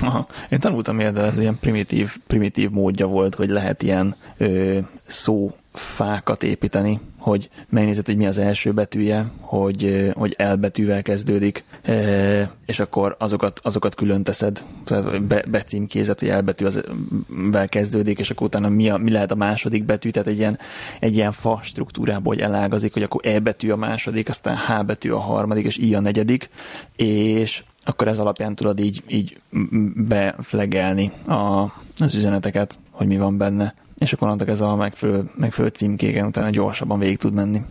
Aha. Én tanultam de ez ilyen primitív, primitív módja volt, hogy lehet ilyen ö, szófákat építeni, hogy megnézed, hogy mi az első betűje, hogy, hogy elbetűvel kezdődik, és akkor azokat, azokat külön teszed, tehát be, becímkézed, hogy elbetű az vel kezdődik, és akkor utána mi, a, mi lehet a második betű, tehát egy ilyen, egy ilyen fa struktúrából, hogy elágazik, hogy akkor E betű a második, aztán H betű a harmadik, és I a negyedik, és akkor ez alapján tudod így, így beflegelni a, az üzeneteket, hogy mi van benne. És akkor annak ez a megfelelő, megfelelő címkéken utána gyorsabban végig tud menni.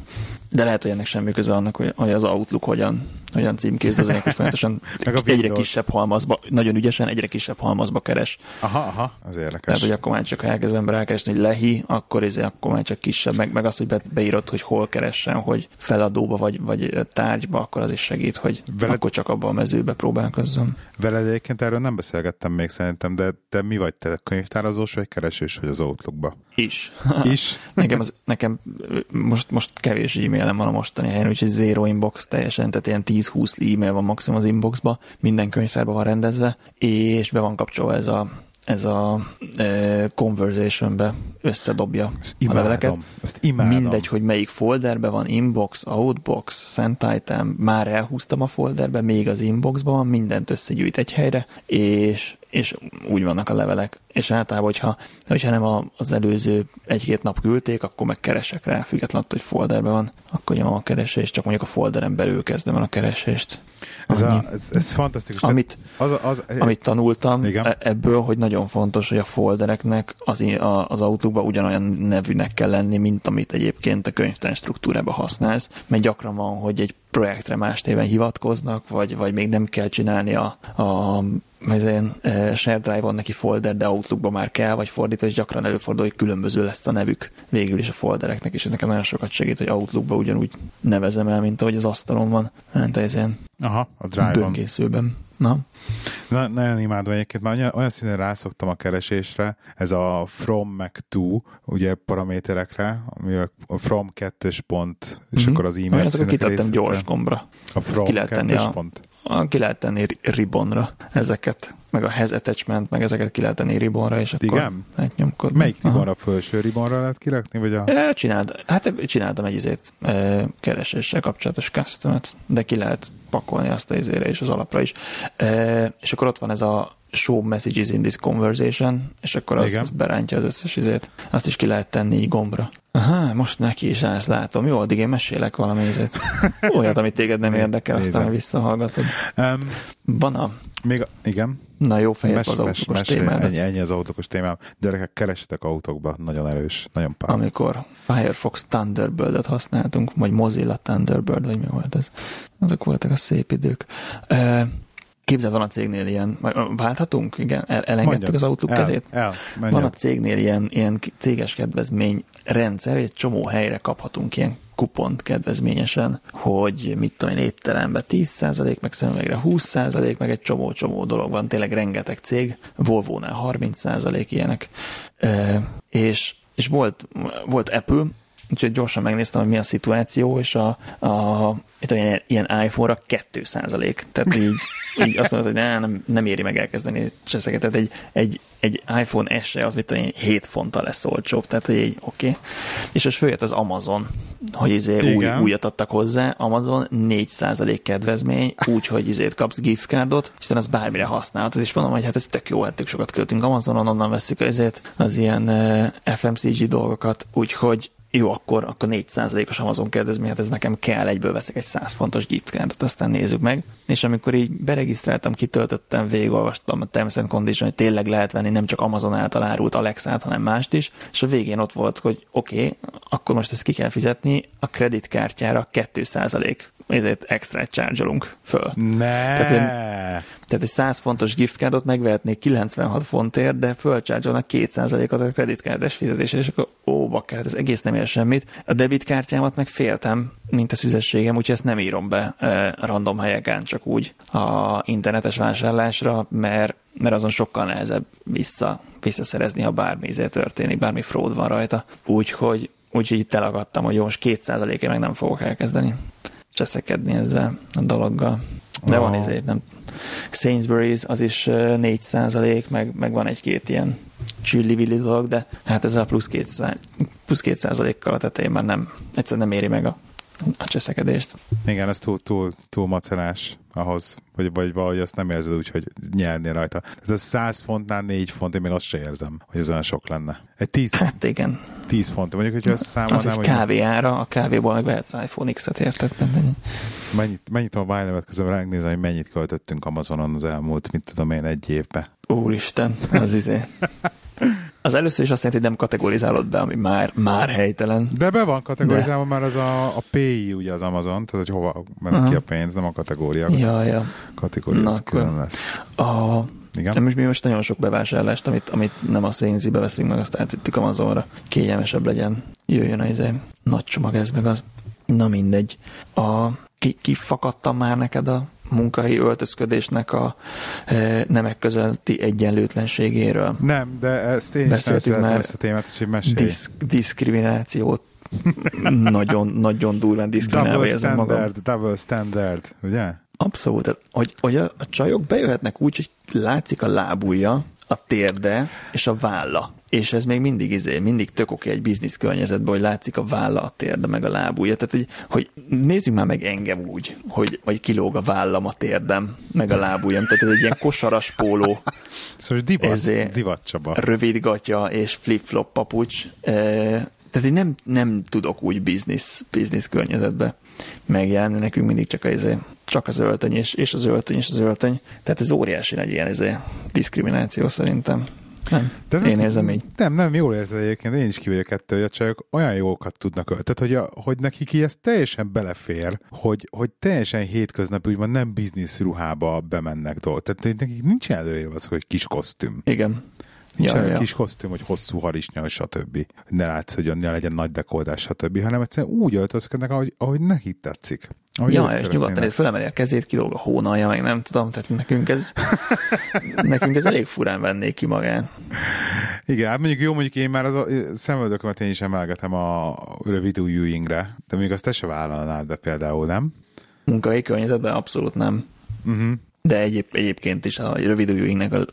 De lehet, hogy ennek semmi köze annak, hogy, az Outlook hogyan, hogyan címkéz, az ennek folyamatosan egyre kisebb halmazba, nagyon ügyesen egyre kisebb halmazba keres. Aha, aha, az érdekes. Tehát, hogy akkor már csak elkezd ember elkeresni, hogy lehi, akkor, ez, akkor már csak kisebb, meg, meg az, hogy be, beírod, hogy hol keressen, hogy feladóba vagy, vagy tárgyba, akkor az is segít, hogy Veled... akkor csak abban a mezőbe próbálkozzon. Veled egyébként erről nem beszélgettem még szerintem, de te mi vagy te, könyvtárazós vagy keresős vagy az Outlookba? Is. Is? nekem, az, nekem most, most kevés e-mailem van a mostani helyen, úgyhogy zero inbox teljesen, tehát ilyen 10-20 e-mail van maximum az inboxba, minden könyvtárba van rendezve, és be van kapcsolva ez a ez a e, conversationbe összedobja ezt imádom, a leveleket. Ezt imádom. Mindegy, hogy melyik folderbe van, inbox, outbox, sent item, már elhúztam a folderbe, még az inboxban mindent összegyűjt egy helyre, és és úgy vannak a levelek. És általában, hogyha, hogyha nem az előző egy-két nap küldték, akkor megkeresek rá, függetlenül, hogy folderben van, akkor nyomom a keresést, csak mondjuk a folderen belül kezdem el a keresést. Ez, a, ez, ez fantasztikus. Amit, az, az, amit tanultam Igen. e- ebből, hogy nagyon fontos, hogy a foldereknek az, a- az autókban ugyanolyan nevűnek kell lenni, mint amit egyébként a könyvtár struktúrában használsz, mert gyakran van, hogy egy projektre más néven hivatkoznak, vagy, vagy még nem kell csinálni a, a ezen, e, share drive-on neki folder, de Outlookba már kell, vagy fordítva, és gyakran előfordul, hogy különböző lesz a nevük végül is a foldereknek, és ez nekem nagyon sokat segít, hogy Outlookba ugyanúgy nevezem el, mint ahogy az asztalon van, mint ez ilyen Aha, a Drive-on. böngészőben. Na, Na, nagyon imádom egyébként, már olyan, olyan színen rászoktam a keresésre, ez a from meg to, ugye paraméterekre, ami a from kettős pont, és Mhm. akkor az Olyan, e-mail ezeket színek gyors gombra. A from kettős a- pont. Ki lehet tenni ri- ribbonra ezeket, meg a has attachment, meg ezeket ki lehet tenni ribbonra, és akkor Igen? átnyomkodni. Melyik Aha. ribonra, a felső ribonra lehet kirakni, vagy a... E, Csináld, hát csináltam egy izét e, kereséssel kapcsolatos custom de ki lehet pakolni azt a izére és az alapra is. E, és akkor ott van ez a show messages in this conversation, és akkor az, az berántja az összes izét. Azt is ki lehet tenni így gombra. Aha, most neki is állsz, látom. Jó, addig én mesélek valami izét. Olyat, amit téged nem érdekel, aztán Nézem. majd visszahallgatod. Um, Van a... még, a, igen, Na jó, fejezd mes, az mes, autókos mesélj, témádat. ennyi, ennyi az autókos témám. Gyerekek, keresetek autókba, nagyon erős, nagyon pár. amikor Firefox Thunderbird-et használtunk, vagy Mozilla Thunderbird, vagy mi volt ez. Azok voltak a szép idők. Ö, Képzeld, van a cégnél ilyen, válthatunk? Igen, el, elengedtük Mondjad. az autók el, kezét? El, Van a cégnél ilyen, ilyen céges kedvezmény rendszer, egy csomó helyre kaphatunk ilyen kupont kedvezményesen, hogy mit tudom én, étterembe 10%, meg szemüvegre 20%, meg egy csomó-csomó dolog van, tényleg rengeteg cég, Volvo-nál 30% ilyenek, Ö, és, és volt, volt Apple, úgyhogy gyorsan megnéztem, hogy mi a szituáció, és a, a mit tudom, ilyen, iPhone-ra 2% Tehát így, így azt mondod, hogy ne, nem, nem éri meg elkezdeni cseszeket. Tehát egy, egy, egy iPhone SE az mit tudom, én, 7 fonttal lesz olcsóbb, tehát hogy így oké. Okay. És most följött az Amazon, hogy izé új, újat adtak hozzá, Amazon 4% kedvezmény, úgyhogy izét kapsz gift cardot, és az bármire használhatod, és mondom, hogy hát ez tök jó, hát tök sokat költünk Amazonon, onnan veszük ezért az ilyen uh, FMCG dolgokat, úgyhogy jó, akkor, akkor 4%-os Amazon kedvezmény, hát ez nekem kell, egyből veszek egy 100 fontos gift cardot, aztán nézzük meg. És amikor így beregisztráltam, kitöltöttem, végigolvastam a Terms and Condition, hogy tényleg lehet venni nem csak Amazon által árult Alexát, hanem mást is, és a végén ott volt, hogy oké, okay, akkor most ezt ki kell fizetni, a kreditkártyára 2% ezért extra charge föl. Ne! Tehát Tehát egy 100 fontos giftcardot megvehetnék 96 fontért, de fölcsárgyolnak 2%-ot a kreditkártyás fizetésre, és akkor ó, bakker, hát ez egész nem ér semmit. A debitkártyámat meg féltem, mint a szüzességem, úgyhogy ezt nem írom be eh, random helyeken, csak úgy a internetes vásárlásra, mert, mert azon sokkal nehezebb vissza, visszaszerezni, ha bármi izé történik, bármi fraud van rajta. Úgyhogy, úgyhogy itt elagadtam, hogy jó, most 2%-ért meg nem fogok elkezdeni cseszekedni ezzel a dologgal. De van izé, nem Sainsbury's, az is ö, 4 meg, meg van egy-két ilyen csilli dolog, de hát ezzel a plusz 2 plusz 2 kal a tetején már nem, egyszerűen nem éri meg a, a cseszekedést. Igen, ez túl, túl, túl macerás ahhoz, vagy, vagy valahogy azt nem érzed úgy, hogy nyernél rajta. Ez 100 fontnál 4 font, én még azt se érzem, hogy ez olyan sok lenne. Egy 10, Hát igen, 10 font, mondjuk, hogyha az összeszámolnám, egy hogy kávé ára, a kávéból meg vehetsz iPhone X-et, érted? Mennyit, mennyit a Wine közben megnézem, hogy mennyit költöttünk Amazonon az elmúlt, mit tudom én, egy évbe. Úristen, az izé. Az először is azt jelenti, hogy nem kategorizálod be, ami már, már helytelen. De be van kategorizálva már az a, a PI, ugye az Amazon, tehát hogy hova ment Aha. ki a pénz, nem a kategória. Ja, ja. Kategória Na, az külön lesz. A, Igen? de most mi most nagyon sok bevásárlást, amit, amit nem a szénzibe veszünk meg, azt átvittük Amazonra. Kényelmesebb legyen. Jöjjön a izé, nagy csomag ez meg az. Na mindegy. A, ki, kifakadtam már neked a munkai öltözködésnek a e, nemek közötti egyenlőtlenségéről. Nem, de ezt én is már ezt a témát, úgyhogy mesélj. Disz, diszkriminációt nagyon, nagyon durván diszkriminálva Double érzem magam. standard, double standard, ugye? Abszolút. Hogy, hogy a, a csajok bejöhetnek úgy, hogy látszik a lábúja, a térde és a válla. És ez még mindig izé, mindig tök oké egy biznisz környezetben, hogy látszik a válla, a térde, meg a lábúja. Tehát, hogy, hogy nézzük már meg engem úgy, hogy, hogy kilóg a vállam, a térdem, meg a lábújam. Tehát ez egy ilyen kosaras póló, Szóval divat, Ezért- divat Csaba. rövid gatya és flip-flop papucs. Tehát én nem, nem tudok úgy biznisz, biznisz környezetbe megjelenni, nekünk mindig csak az, csak az öltöny, és, és az öltöny, és az öltöny. Tehát ez óriási nagy ilyen ez diszkrimináció szerintem. Nem, De én az, érzem így. Nem, nem, jól érzed egyébként, én is ki vagyok ettől, hogy a csajok olyan jókat tudnak ölteni, hogy, a, hogy nekik ez teljesen belefér, hogy, hogy teljesen hétköznapi, úgymond nem biznisz ruhába bemennek dolgok. Tehát nekik nincs előírva az, hogy kis kosztüm. Igen. Nincs ja, ja. kis kosztüm, hogy hosszú harisnya, stb. Ne látsz, hogy ne legyen nagy dekoldás, stb. hanem egyszerűen úgy öltözködnek, ahogy, ahogy nekik tetszik. Ahogy ja, és nyugodtan felemeli a kezét, kilóg a hónalja, meg nem tudom, tehát nekünk ez, nekünk ez elég furán vennék ki magán. Igen, hát mondjuk jó, mondjuk én már az a szemöldökömet én is emelgetem a rövid ujjúingre, de még azt te se vállalnád be például, nem? Munkai környezetben abszolút nem. Uh-huh de egyéb, egyébként is a rövid ujjúinknek a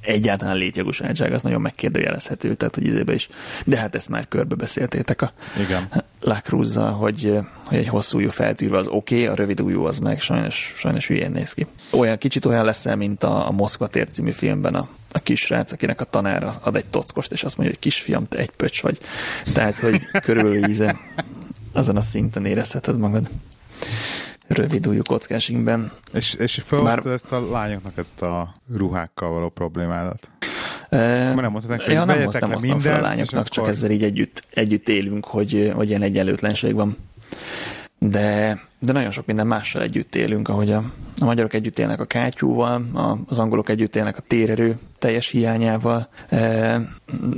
egyáltalán létjogosultság az nagyon megkérdőjelezhető, tehát hogy izébe is. De hát ezt már körbe beszéltétek a Igen. Lacruzza, hogy, hogy egy hosszú ujjú feltűrve az oké, okay, a rövid ujjú az meg sajnos, sajnos hülyén néz ki. Olyan kicsit olyan lesz mint a, a Moszkva tér című filmben a, a kisrác, akinek a tanára ad egy tockost, és azt mondja, hogy kisfiam, te egy pöcs vagy. Tehát, hogy körülbelül íze azon a szinten érezheted magad rövid újú kockásingben. És, és felhoztad Már... ezt a lányoknak ezt a ruhákkal való problémádat? E, nem mondtad neki, hogy ja, nem hoztam, le mindent, fel a lányoknak, akkor... csak ezzel így együtt, együtt élünk, hogy, hogy ilyen egyenlőtlenség van. De, de nagyon sok minden mással együtt élünk, ahogy a, a magyarok együtt élnek a kátyúval, a, az angolok együtt élnek a térerő teljes hiányával, e,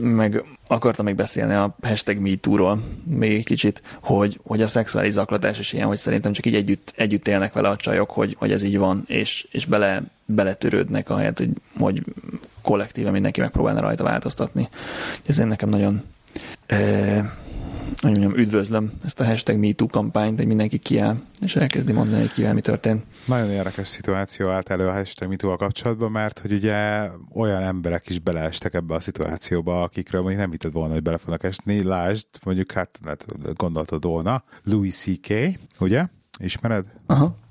meg akartam még beszélni a hashtag MeToo-ról még kicsit, hogy, hogy a szexuális zaklatás is ilyen, hogy szerintem csak így együtt, együtt élnek vele a csajok, hogy, hogy ez így van, és, és bele, beletörődnek ahelyett, hogy, hogy kollektíve mindenki megpróbálna rajta változtatni. Ez én nekem nagyon e, hogy mondjam, üdvözlöm ezt a hashtag MeToo kampányt, hogy mindenki kiáll, és elkezdi mondani, hogy kivel mi történt. Nagyon érdekes szituáció állt elő a hashtag MeToo kapcsolatban, mert hogy ugye olyan emberek is beleestek ebbe a szituációba, akikről még nem hitted volna, hogy bele fognak esni. Lásd, mondjuk hát gondoltad volna, Louis C.K., ugye? Ismered? Aha.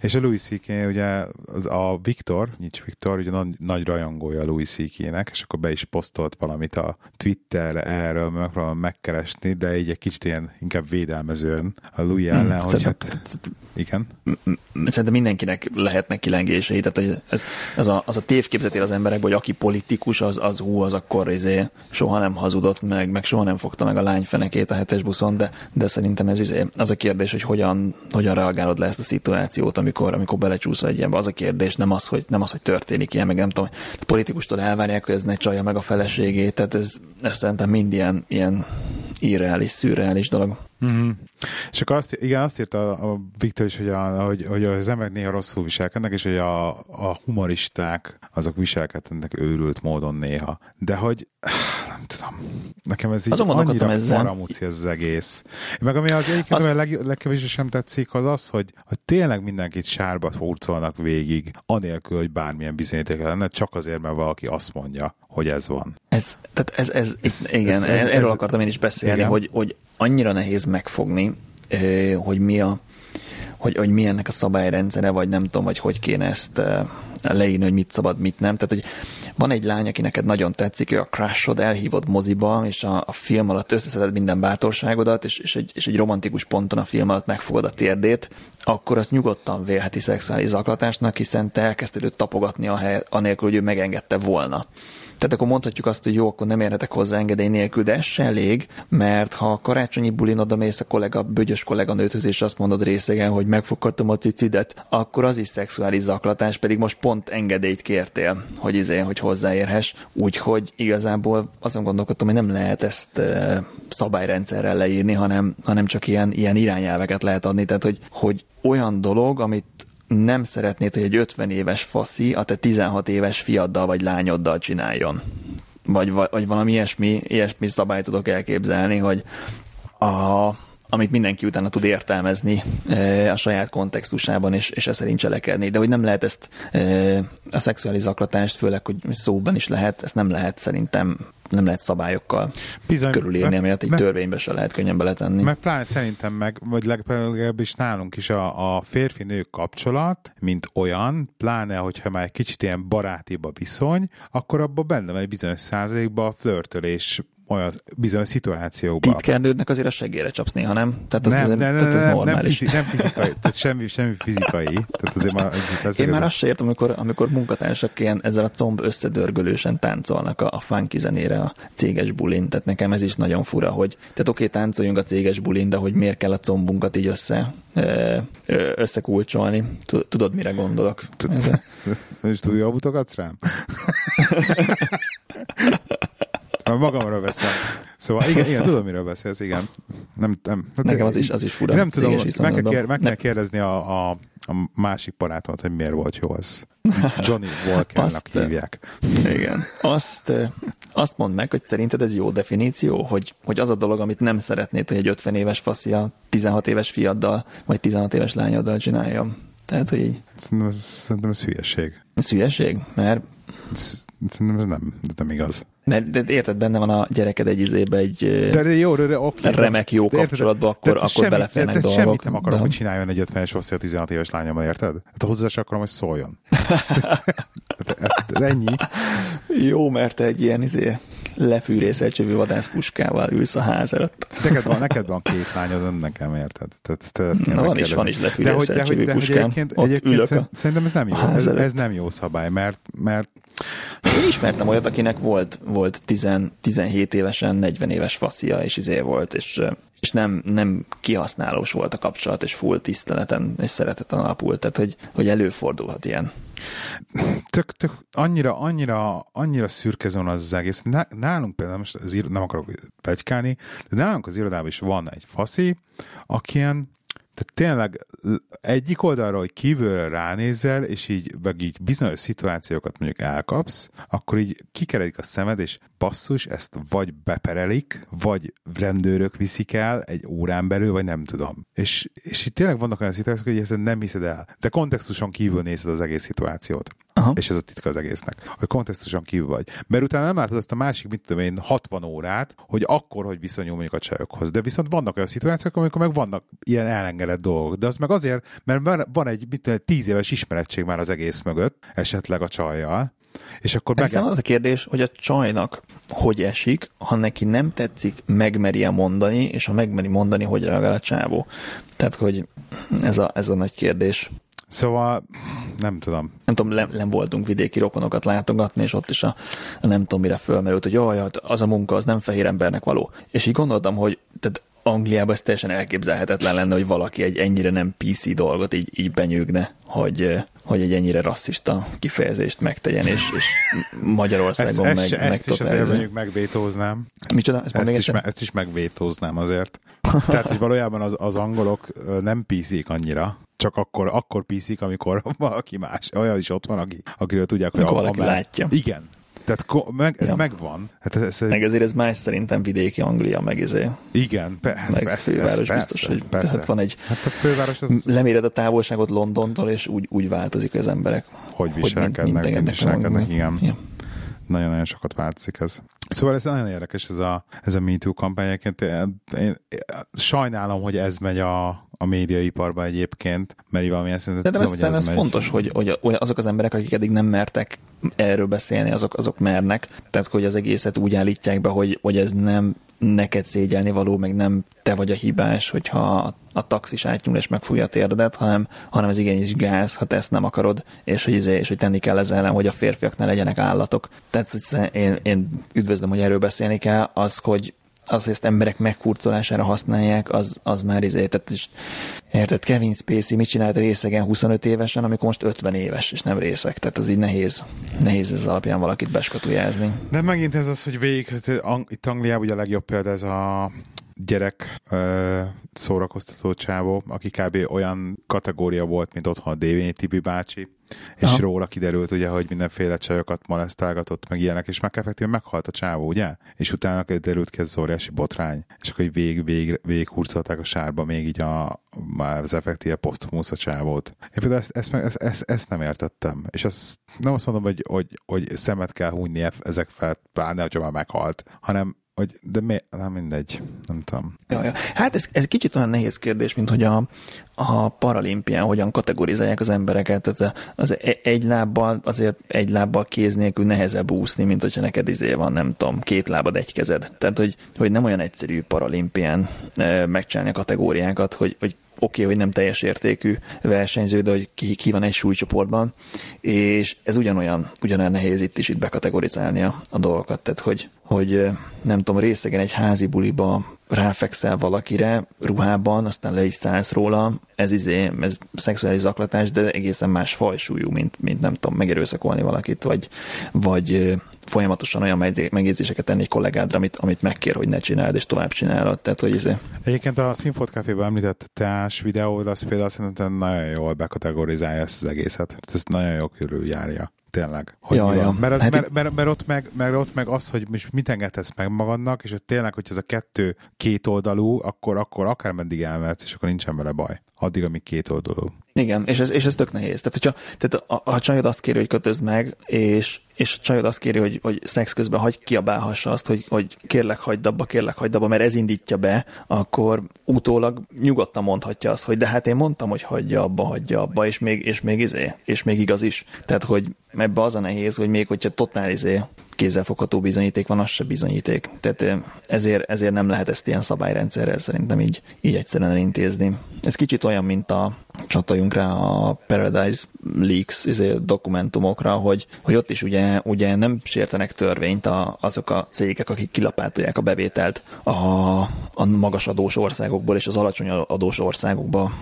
És a Louis C.K. ugye az a Viktor, nincs Viktor, ugye nagy, nagy rajongója a Louis C.K.-nek, és akkor be is posztolt valamit a Twitterre erről, megpróbálom megkeresni, de így egy kicsit ilyen inkább védelmezően a Louis hmm, ellen, hmm, hogy hát, igen. Szerintem mindenkinek lehetnek kilengései, tehát hogy ez, ez a, az a tévképzetél az emberekben, hogy aki politikus, az, az hú, az akkor izé, soha nem hazudott meg, meg soha nem fogta meg a lányfenekét a hetes buszon, de, de szerintem ez izé, az a kérdés, hogy hogyan, hogyan reagálod le ezt a szituációt, amikor, amikor belecsúszol egy ilyenbe. Az a kérdés, nem az, hogy, nem az, hogy történik ilyen, meg nem tudom, a politikustól elvárják, hogy ez ne csalja meg a feleségét, tehát ez, ez szerintem mind ilyen, ilyen irreális, szürreális dolog. Mm-hmm. És akkor azt, igen, azt írta a Viktor is, hogy, a, hogy, hogy az emberek néha rosszul viselkednek, és hogy a, a humoristák azok viselkednek őrült módon néha. De hogy nem tudom, nekem ez így Azon annyira faramúci ez az egész. Meg ami az egyik, az... leg, legkevésbé sem tetszik, az az, hogy, hogy tényleg mindenkit sárba hurcolnak végig, anélkül, hogy bármilyen bizonyíték lenne, csak azért, mert valaki azt mondja, hogy ez van. Ez, tehát ez, ez, ez igen, ez, ez, erről ez, akartam én is beszélni, hogy, hogy annyira nehéz megfogni, hogy mi a hogy, hogy mi ennek a szabályrendszere, vagy nem tudom, vagy hogy kéne ezt leírni, hogy mit szabad, mit nem. Tehát, hogy van egy lány, aki neked nagyon tetszik, ő a crushod, elhívod moziba, és a, a film alatt összeszeded minden bátorságodat, és, és, egy, és egy romantikus ponton a film alatt megfogod a térdét, akkor azt nyugodtan vélheti szexuális zaklatásnak, hiszen te elkezdted őt tapogatni a hely, anélkül, hogy ő megengedte volna. Tehát akkor mondhatjuk azt, hogy jó, akkor nem érhetek hozzá engedély nélkül, de ez se elég, mert ha a karácsonyi bulin oda mész a kollega, bögyös kolléganőthöz, és azt mondod részegen, hogy megfoghattam a cicidet, akkor az is szexuális zaklatás, pedig most pont engedélyt kértél, hogy izé, hogy hozzáérhess. Úgyhogy igazából azon gondolkodtam, hogy nem lehet ezt e, szabályrendszerrel leírni, hanem, hanem csak ilyen, ilyen irányelveket lehet adni. Tehát, hogy, hogy olyan dolog, amit nem szeretnéd, hogy egy 50 éves faszi a te 16 éves fiaddal vagy lányoddal csináljon. Vagy, vagy valami ilyesmi, ilyesmi szabályt tudok elképzelni, hogy a, amit mindenki utána tud értelmezni e, a saját kontextusában, és, és ez szerint cselekedni. De hogy nem lehet ezt e, a szexuális zaklatást, főleg, hogy szóban is lehet, ezt nem lehet szerintem nem lehet szabályokkal Bizony, körülírni, amiatt egy törvénybe se lehet könnyen beletenni. Meg pláne szerintem meg, vagy legalábbis nálunk is a, a férfi-nő kapcsolat, mint olyan, pláne, hogyha már egy kicsit ilyen barátibb a viszony, akkor abban benne van egy bizonyos százalékban a flörtölés olyan bizonyos szituációkban. Titkernődnek azért a segére csapsz néha, nem? Tehát az nem, azért, nem, tehát ez nem, nem, fizi, nem fizikai, tehát semmi, semmi fizikai. Tehát azért már, ez Én már azt sem értem, amikor, amikor munkatársak ilyen ezzel a comb összedörgölősen táncolnak a, a funky zenére a céges bulin, tehát nekem ez is nagyon fura, hogy tehát oké, okay, táncoljunk a céges bulin, de hogy miért kell a combunkat így össze összekulcsolni. Tudod, mire gondolok? És tudja, mutogatsz rám? Magamról beszél. Szóval igen, igen, tudom, miről beszélsz, igen. Nem, nem, hát Nekem az is, az is fura. Nem tudom, meg kell, kér, meg kell kérdezni a, a, a másik barátomat, hogy miért volt jó az. Johnny Walkernak hívják. Igen. Azt, azt mondd meg, hogy szerinted ez jó definíció, hogy, hogy az a dolog, amit nem szeretnéd, hogy egy 50 éves faszia 16 éves fiaddal, vagy 16 éves lányoddal csinálja. Tehát, hogy így... Szerintem ez, szerintem ez hülyeség. Ez hülyeség? Mert... Szerintem ez nem, ez nem igaz. Mert de érted, benne van a gyereked egy izébe egy de, de jó, de, de, okay, remek jó de, kapcsolatban, akkor, de, de akkor semmi, beleférnek de, de, dolgok. Semmit nem akarom, de... hogy csináljon egy 50-es a 16 éves lányommal, érted? Hát hozzá sem akarom, hogy szóljon. de, de, ennyi. Jó, mert egy ilyen izé lefűrészelt csövű vadászpuskával ülsz a ház előtt. Neked van, neked van két lányod, nekem érted? Tehát ezt Na, van is, van is lefűrészelt csövű puskám. Egyébként, egyébként szerintem ez nem jó, ez, ez, nem jó szabály, mert, mert én ismertem olyat, akinek volt, volt 10, 17 évesen 40 éves faszia, és izé volt, és, és nem, nem kihasználós volt a kapcsolat, és full tiszteleten és szereteten alapult, tehát hogy, hogy előfordulhat ilyen. Tök, tök, annyira, annyira, annyira szürke az az egész. Nálunk például, most az, nem akarok pegykálni, de nálunk az irodában is van egy faszi, aki ilyen tehát tényleg egyik oldalról, hogy kívülről ránézel, és így, meg így bizonyos szituációkat mondjuk elkapsz, akkor így kikeredik a szemed, és basszus, ezt vagy beperelik, vagy rendőrök viszik el egy órán belül, vagy nem tudom. És, és itt tényleg vannak olyan szituációk, hogy ezen nem hiszed el. De kontextuson kívül nézed az egész szituációt. Aha. És ez a titka az egésznek, hogy kontextuson kívül vagy. Mert utána nem látod azt a másik, mit tudom én, 60 órát, hogy akkor, hogy viszonyul mondjuk a csajokhoz. De viszont vannak olyan szituációk, amikor meg vannak ilyen elengedett dolgok. De az meg azért, mert van egy mit tudom, 10 éves ismerettség már az egész mögött, esetleg a csajjal, és akkor meg... az a kérdés, hogy a csajnak hogy esik, ha neki nem tetszik, megmeri mondani, és ha megmeri mondani, hogy reagál a csávó. Tehát, hogy ez a, ez a nagy kérdés. Szóval nem tudom. Nem tudom, nem, nem voltunk vidéki rokonokat látogatni, és ott is a, a nem tudom mire fölmerült, hogy jaj, hát az a munka, az nem fehér embernek való. És így gondoltam, hogy tehát Angliában ez teljesen elképzelhetetlen lenne, hogy valaki egy ennyire nem PC dolgot így, így benyűgne, hogy, hogy egy ennyire rasszista kifejezést megtegyen, és, és Magyarországon ezt, meg, ezt, ezt is azért mondjuk megvétóznám. Micsoda? Ezt, ezt, is, ezt is megvétóznám azért. Tehát, hogy valójában az, az angolok nem pc annyira, csak akkor, akkor pc amikor valaki más, olyan is ott van, aki, akiről tudják, hogy valaki látja. Igen, tehát meg, ez ja. megvan. Hát ez, ez, meg ezért ez más szerintem vidéki Anglia, meg izé. Igen, pe, hát meg persze, főváros persze, biztos, hogy persze. tehát van egy... Hát a főváros az... Leméred a távolságot Londontól, és úgy, úgy változik az emberek. Hogy viselkednek, hogy mint, viselkednek, igen. Ja. Nagyon-nagyon sokat változik ez. Szóval ez nagyon érdekes, ez a, ez a MeToo kampány. Én, én, én, sajnálom, hogy ez megy a, a médiaiparba egyébként, mert valamilyen szinten De tudom, hogy ez, ez megy. fontos, hogy, hogy azok az emberek, akik eddig nem mertek erről beszélni, azok, azok mernek. Tehát, hogy az egészet úgy állítják be, hogy, hogy ez nem neked szégyelni való, meg nem te vagy a hibás, hogyha a taxis átnyúl és megfújja a térdedet, hanem, hanem ez igenis gáz, ha te ezt nem akarod, és hogy, izé, és hogy tenni kell ezzel hogy a férfiak ne legyenek állatok. Tehát hogy én, én üdvözlöm, hogy erről beszélni kell, az, hogy az, hogy ezt emberek megkurcolására használják, az, az már izé, tehát is, érted, Kevin Spacey mit csinált részegen 25 évesen, amikor most 50 éves, és nem részek, tehát az így nehéz, nehéz ez alapján valakit beskatujázni. De megint ez az, hogy végig, itt Angliában ugye a legjobb példa ez a gyerek ö, szórakoztató csávó, aki kb. olyan kategória volt, mint otthon a Dévényi Tibi bácsi, és Aha. róla kiderült ugye, hogy mindenféle csajokat molesztálgatott, meg ilyenek, és meg effektíven meghalt a csávó, ugye? És utána derült ki ez óriási botrány, és akkor vég, vég, vég hurcolták a sárba még így a, az effektíve posztumusz a csávót. Én például ezt, ezt, ezt, ezt, ezt, nem értettem, és ezt nem azt mondom, hogy, hogy, hogy szemet kell hújni ezek fel, pláne, hogyha már meghalt, hanem hogy de mi, nem mindegy, nem tudom. Ja, ja. Hát ez, ez kicsit olyan nehéz kérdés, mint hogy a, a paralimpián hogyan kategorizálják az embereket. Tehát az e, egy lábbal, azért egy lábbal kéz nélkül nehezebb úszni, mint hogyha neked izé van, nem tudom, két lábad, egy kezed. Tehát, hogy, hogy nem olyan egyszerű paralimpián e, megcsinálni a kategóriákat, hogy, hogy oké, okay, hogy nem teljes értékű versenyző, de hogy ki, ki van egy súlycsoportban, és ez ugyanolyan, ugyanolyan nehéz itt is itt bekategorizálni a, a dolgokat, tehát hogy, hogy nem tudom, részegen egy házi buliba ráfekszel valakire ruhában, aztán le is szállsz róla, ez izé, ez szexuális zaklatás, de egészen más fajsúlyú, mint, mint nem tudom, megerőszakolni valakit, vagy, vagy folyamatosan olyan megjegyzéseket tenni egy kollégádra, amit, amit megkér, hogy ne csináld, és tovább csinálod. Tehát, hogy izé... Egyébként a Sinfot Café-ben említett teás videód, az például szerintem nagyon jól bekategorizálja ezt az egészet. Ez nagyon jó körüljárja tényleg. Hogy ja, ja. Mert, az, hát mert, mert, mert, ott meg, mert ott meg az, hogy most mit engedhetsz meg magadnak, és hogy tényleg, hogy ez a kettő két oldalú, akkor, akkor akár meddig elmehetsz, és akkor nincsen vele baj. Addig, amíg két oldalú. Igen, és ez, és ez tök nehéz. Tehát, hogyha tehát a, a csajod azt kéri, hogy kötözd meg, és, és a csajod azt kéri, hogy, hogy szex közben hagy kiabálhassa azt, hogy, hogy kérlek hagyd abba, kérlek hagyd abba, mert ez indítja be, akkor utólag nyugodtan mondhatja azt, hogy de hát én mondtam, hogy hagyja abba, hagyja abba, és még, és még izé, és még igaz is. Tehát, hogy ebbe az a nehéz, hogy még hogyha totál izé kézzelfogható bizonyíték van, az se bizonyíték. Tehát ezért, ezért nem lehet ezt ilyen szabályrendszerrel szerintem így, így egyszerűen elintézni. Ez kicsit olyan, mint a csatoljunk rá a Paradise Leaks izé, dokumentumokra, hogy, hogy ott is ugye, ugye nem sértenek törvényt a, azok a cégek, akik kilapátolják a bevételt a, a magas adós országokból és az alacsony adós országokba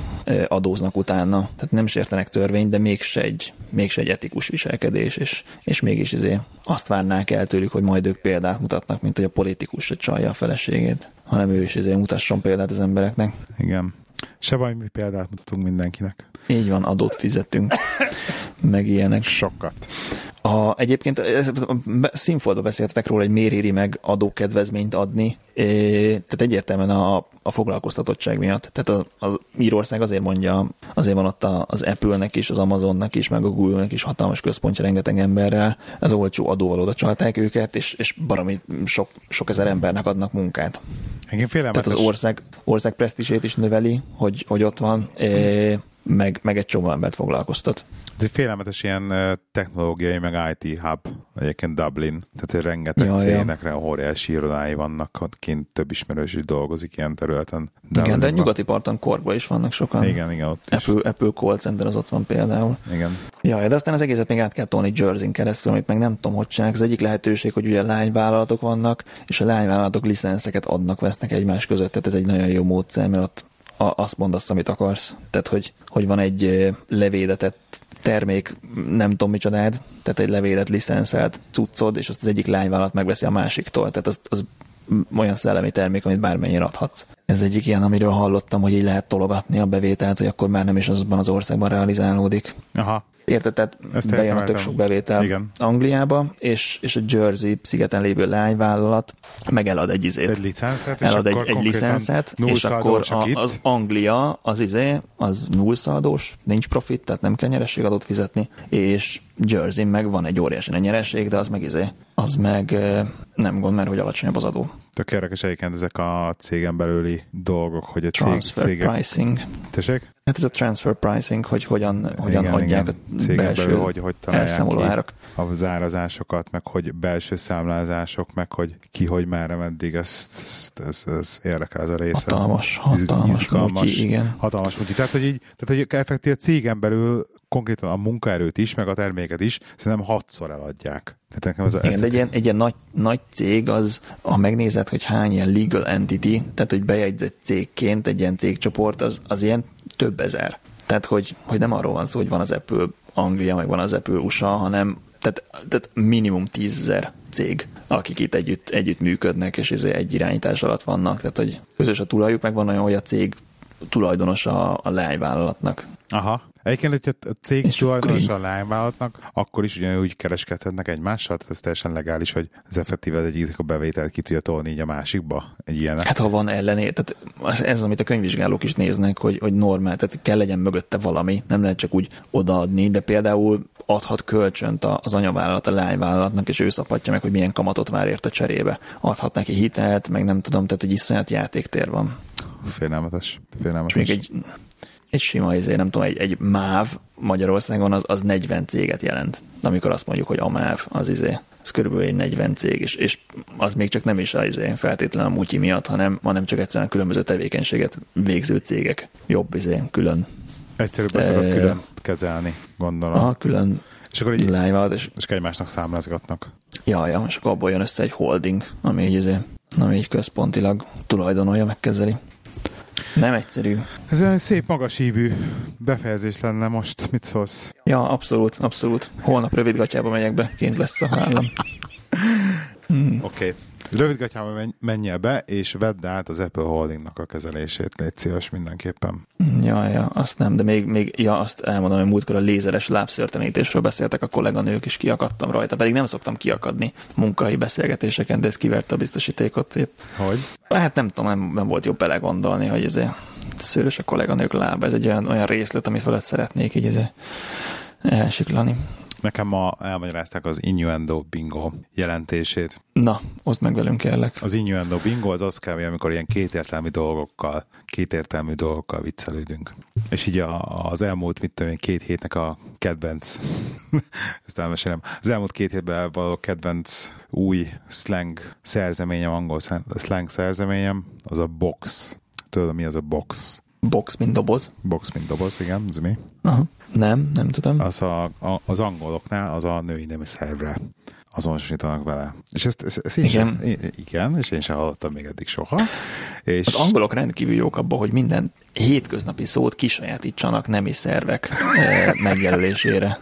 adóznak utána. Tehát nem sértenek törvényt, de mégse egy, mégse egy etikus viselkedés, és, és mégis izé azt várnák el tőlük, hogy majd ők példát mutatnak, mint hogy a politikus se csalja a feleségét, hanem ő is izé mutasson példát az embereknek. Igen. Se baj, mi példát mutatunk mindenkinek. Így van, adót fizetünk, meg ilyenek. Sokat. A, egyébként színfoldba beszéltetek róla, hogy miért éri meg adókedvezményt adni, é, tehát egyértelműen a, a foglalkoztatottság miatt. Tehát az, az Írország azért mondja, azért van ott az Apple-nek is, az Amazonnak is, meg a Google-nek is hatalmas központja rengeteg emberrel, az olcsó adóval oda csalták őket, és, és baromi sok, sok ezer embernek adnak munkát. Engem Tehát az ország, ország presztisét is növeli, hogy, hogy ott van, é, meg, meg egy csomó embert foglalkoztat. Ez egy félelmetes ilyen technológiai, meg IT hub, egyébként Dublin, tehát rengeteg ja, cégnek ja. óriási irodái vannak, ott kint több ismerős is dolgozik ilyen területen. De igen, de nyugati parton korban is vannak sokan. Igen, igen, ott Apple, is. Apple Call Center az ott van például. Igen. Ja, de aztán az egészet még át kell tolni Jersey-n keresztül, amit meg nem tudom, hogy csinálják. Az egyik lehetőség, hogy ugye lányvállalatok vannak, és a lányvállalatok licenszeket adnak, vesznek egymás között, tehát ez egy nagyon jó módszer, mert ott azt mondasz, amit akarsz. Tehát, hogy, hogy van egy levédetett termék, nem tudom micsodád, tehát egy levélet licenszelt cuccod, és azt az egyik lányvállalat megveszi a másiktól. Tehát az, az olyan szellemi termék, amit bármennyire adhatsz. Ez egyik ilyen, amiről hallottam, hogy így lehet tologatni a bevételt, hogy akkor már nem is azban az országban realizálódik. Aha. Érted? Tehát Ezt bejön a tök sok bevétel Igen. Angliába, és, és a Jersey szigeten lévő lányvállalat meg elad egy izét. Egy licenszet, elad egy, egy licenszet, és akkor a, az Anglia, az izé, az nullszaldós, nincs profit, tehát nem kell nyerességadót fizetni, és Jersey meg van egy óriási nyereség, de az meg izé, az meg nem gond, mert hogy alacsonyabb az adó. Tök érdekes egyébként ezek a cégen belüli dolgok, hogy a cég, Transfer cégek... pricing. Tessék? Hát ez a transfer pricing, hogy hogyan, hogyan igen, adják igen. a cégen belső belül, hogy, hogy találják ki árak. a zárazásokat, meg hogy belső számlázások, meg hogy ki, hogy merre, meddig, ez, ez, ez, ez érdekel ez a része. Hatalmas, hatalmas, izgalmas, mutyi, igen. Hatalmas mutyi. Tehát, hogy így, tehát, hogy effektív a cégen belül konkrétan a munkaerőt is, meg a terméket is szerintem hatszor eladják. Tehát nekem az Igen, de egy ilyen, egy ilyen nagy, nagy cég az, ha megnézed, hogy hány ilyen legal entity, tehát hogy bejegyzett cégként egy ilyen cégcsoport, az, az ilyen több ezer. Tehát, hogy, hogy nem arról van szó, hogy van az Apple Anglia, meg van az Apple USA, hanem tehát, tehát minimum tízezer cég, akik itt együtt, együtt működnek, és ez egy irányítás alatt vannak. Tehát, hogy közös a tulajuk, meg van olyan, hogy a cég tulajdonos a, a leányvállalatnak. Aha. Egyébként, hogy a cég a lányvállalatnak, akkor is ugyanúgy kereskedhetnek egymással, tehát ez teljesen legális, hogy az effektíve egyik a bevételt ki tudja tolni így a másikba, egy ilyen. Hát ha van ellené, tehát ez, amit a könyvvizsgálók is néznek, hogy, hogy normál, tehát kell legyen mögötte valami, nem lehet csak úgy odaadni, de például adhat kölcsönt az anyavállalat a lányvállalatnak, és ő szapatja meg, hogy milyen kamatot vár érte cserébe. Adhat neki hitelt, meg nem tudom, tehát egy iszonyat játéktér van. Félelmetes. Félelmetes. És még egy, egy sima, izé, nem tudom, egy, egy MÁV Magyarországon az, az 40 céget jelent. Amikor azt mondjuk, hogy a MÁV az izé, az körülbelül egy 40 cég, és, és az még csak nem is az izé, feltétlenül a mutyi miatt, hanem, hanem csak egyszerűen különböző tevékenységet végző cégek. Jobb izé, külön. Egyszerűbb ezeket e... külön kezelni, gondolom. Aha, külön és akkor így, lányvállalat, és, és egymásnak számlázgatnak. Ja, ja, és akkor abból jön össze egy holding, ami így, izé, ami így központilag tulajdonolja, megkezeli. Nem egyszerű. Ez olyan szép magas hívű befejezés lenne most. Mit szólsz? Ja, abszolút, abszolút. Holnap rövidgatjába megyek be, kint lesz a vállam. Hmm. Oké. Okay. Rövidgatjában menjél be, és vedd át az Apple Holdingnak a kezelését. Légy szíves mindenképpen. Ja, ja, azt nem, de még, még ja, azt elmondom, hogy múltkor a lézeres lábszörtenítésről beszéltek a kolléganők, és kiakadtam rajta, pedig nem szoktam kiakadni munkai beszélgetéseken, de ez kiverte a biztosítékot. Hogy? Hát nem tudom, nem, nem volt jobb belegondolni, hogy ez szőrös a kolléganők lába, ez egy olyan, olyan részlet, ami felett szeretnék így ez elsiklani. Nekem ma elmagyarázták az innuendo bingo jelentését. Na, oszd meg velünk kérlek. Az innuendo bingo az az kell, amikor ilyen kétértelmű dolgokkal, kétértelmű dolgokkal viccelődünk. És így a, az elmúlt, mit tudom én, két hétnek a kedvenc, ezt elmesélem, az elmúlt két hétben való kedvenc új slang szerzeményem, angol slang szerzeményem, az a box. Tudod, mi az a box? Box, mint doboz. Box, mint doboz, igen, ez mi? Aha. Nem, nem tudom. Az a, a, az angoloknál az a női nemi szervre azonosítanak vele. És ezt, ezt, ezt én igen. Sem, igen, és én sem hallottam még eddig soha. És... Az angolok rendkívül jók abban, hogy minden hétköznapi szót kisajátítsanak nemi szervek eh, megjelölésére.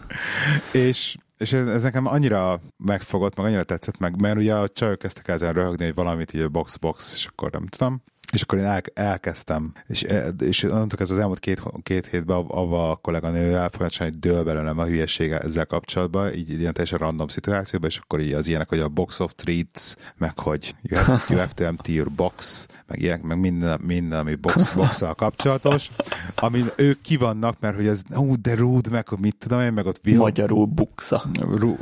és és ez, ez nekem annyira megfogott, meg annyira tetszett meg, mert ugye a csajok kezdtek ezen röhögni, hogy valamit így a box-box, és akkor nem tudom. És akkor én el, elkezdtem, és, és onnantól ez az elmúlt két, két hétben avval a kolléganővel folyamatosan hogy dől belőlem a hülyesége ezzel kapcsolatban, így ilyen teljesen random szituációban, és akkor így az ilyenek, hogy a box of treats, meg hogy you have, you have to empty your box, meg ilyenek, meg minden, minden ami box box kapcsolatos, ami ők kivannak, mert hogy az, ú, de rude, meg hogy mit tudom én, meg ott vihog. Magyarul buxa. Ru,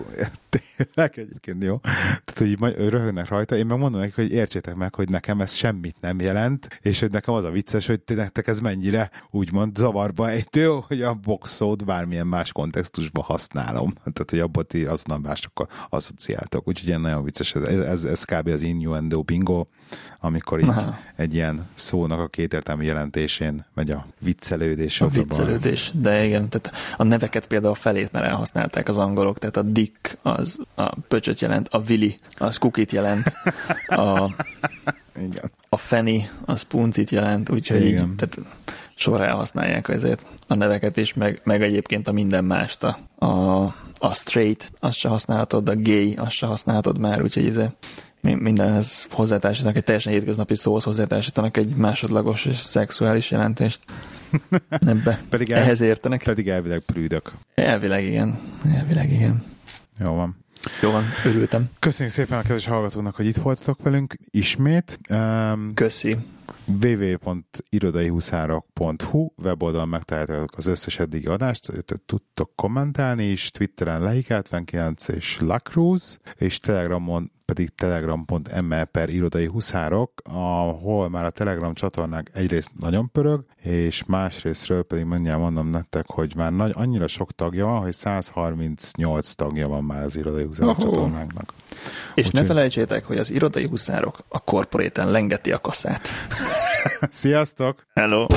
tényleg egyébként jó. Tehát, hogy így röhögnek rajta, én meg mondom nekik, hogy értsétek meg, hogy nekem ez semmit nem jelent, és hogy nekem az a vicces, hogy nektek ez mennyire úgymond zavarba ejtő, hogy a boxot bármilyen más kontextusban használom. Tehát, hogy abból ti azonnal másokkal asszociáltok. Úgyhogy ilyen nagyon vicces, ez, ez, ez kb. az innuendo bingo, amikor így Aha. egy ilyen szónak a kétértelmű jelentésén megy a viccelődés. A viccelődés, de igen, tehát a neveket például a felét már elhasználták az angolok, tehát a Dick az a pöcsöt jelent, a Willy az kukit jelent, a, igen. a Fanny az puncit jelent, úgyhogy igen. így, tehát sorra elhasználják ezért a neveket is, meg, meg egyébként a minden mást, a, a, a straight, azt se használhatod, a gay, azt se használhatod már, úgyhogy ezért mindenhez hozzátársítanak, egy teljesen hétköznapi szóhoz hozzátársítanak egy másodlagos és szexuális jelentést. Ebbe. pedig el, Ehhez értenek. Pedig elvileg prűdök. Elvileg igen. Elvileg igen. Jó van. Jó van, örültem. Köszönjük szépen a kedves hallgatóknak, hogy itt voltatok velünk ismét. Um, Köszi www.irodaihuszárok.hu weboldalon megtaláljátok az összes eddigi adást, tudtok kommentálni is, Twitteren Lehik79 és Lacruz, és Telegramon pedig telegram.me per irodai huszárok, ahol már a Telegram csatornák egyrészt nagyon pörög, és másrésztről pedig mindjárt mondom nektek, hogy már nagy, annyira sok tagja van, hogy 138 tagja van már az irodai huszárok oh. csatornáknak. És Úgy ne felejtsétek, hogy az irodai huszárok a korporéten lengeti a kaszát. Sziasztok! Hello!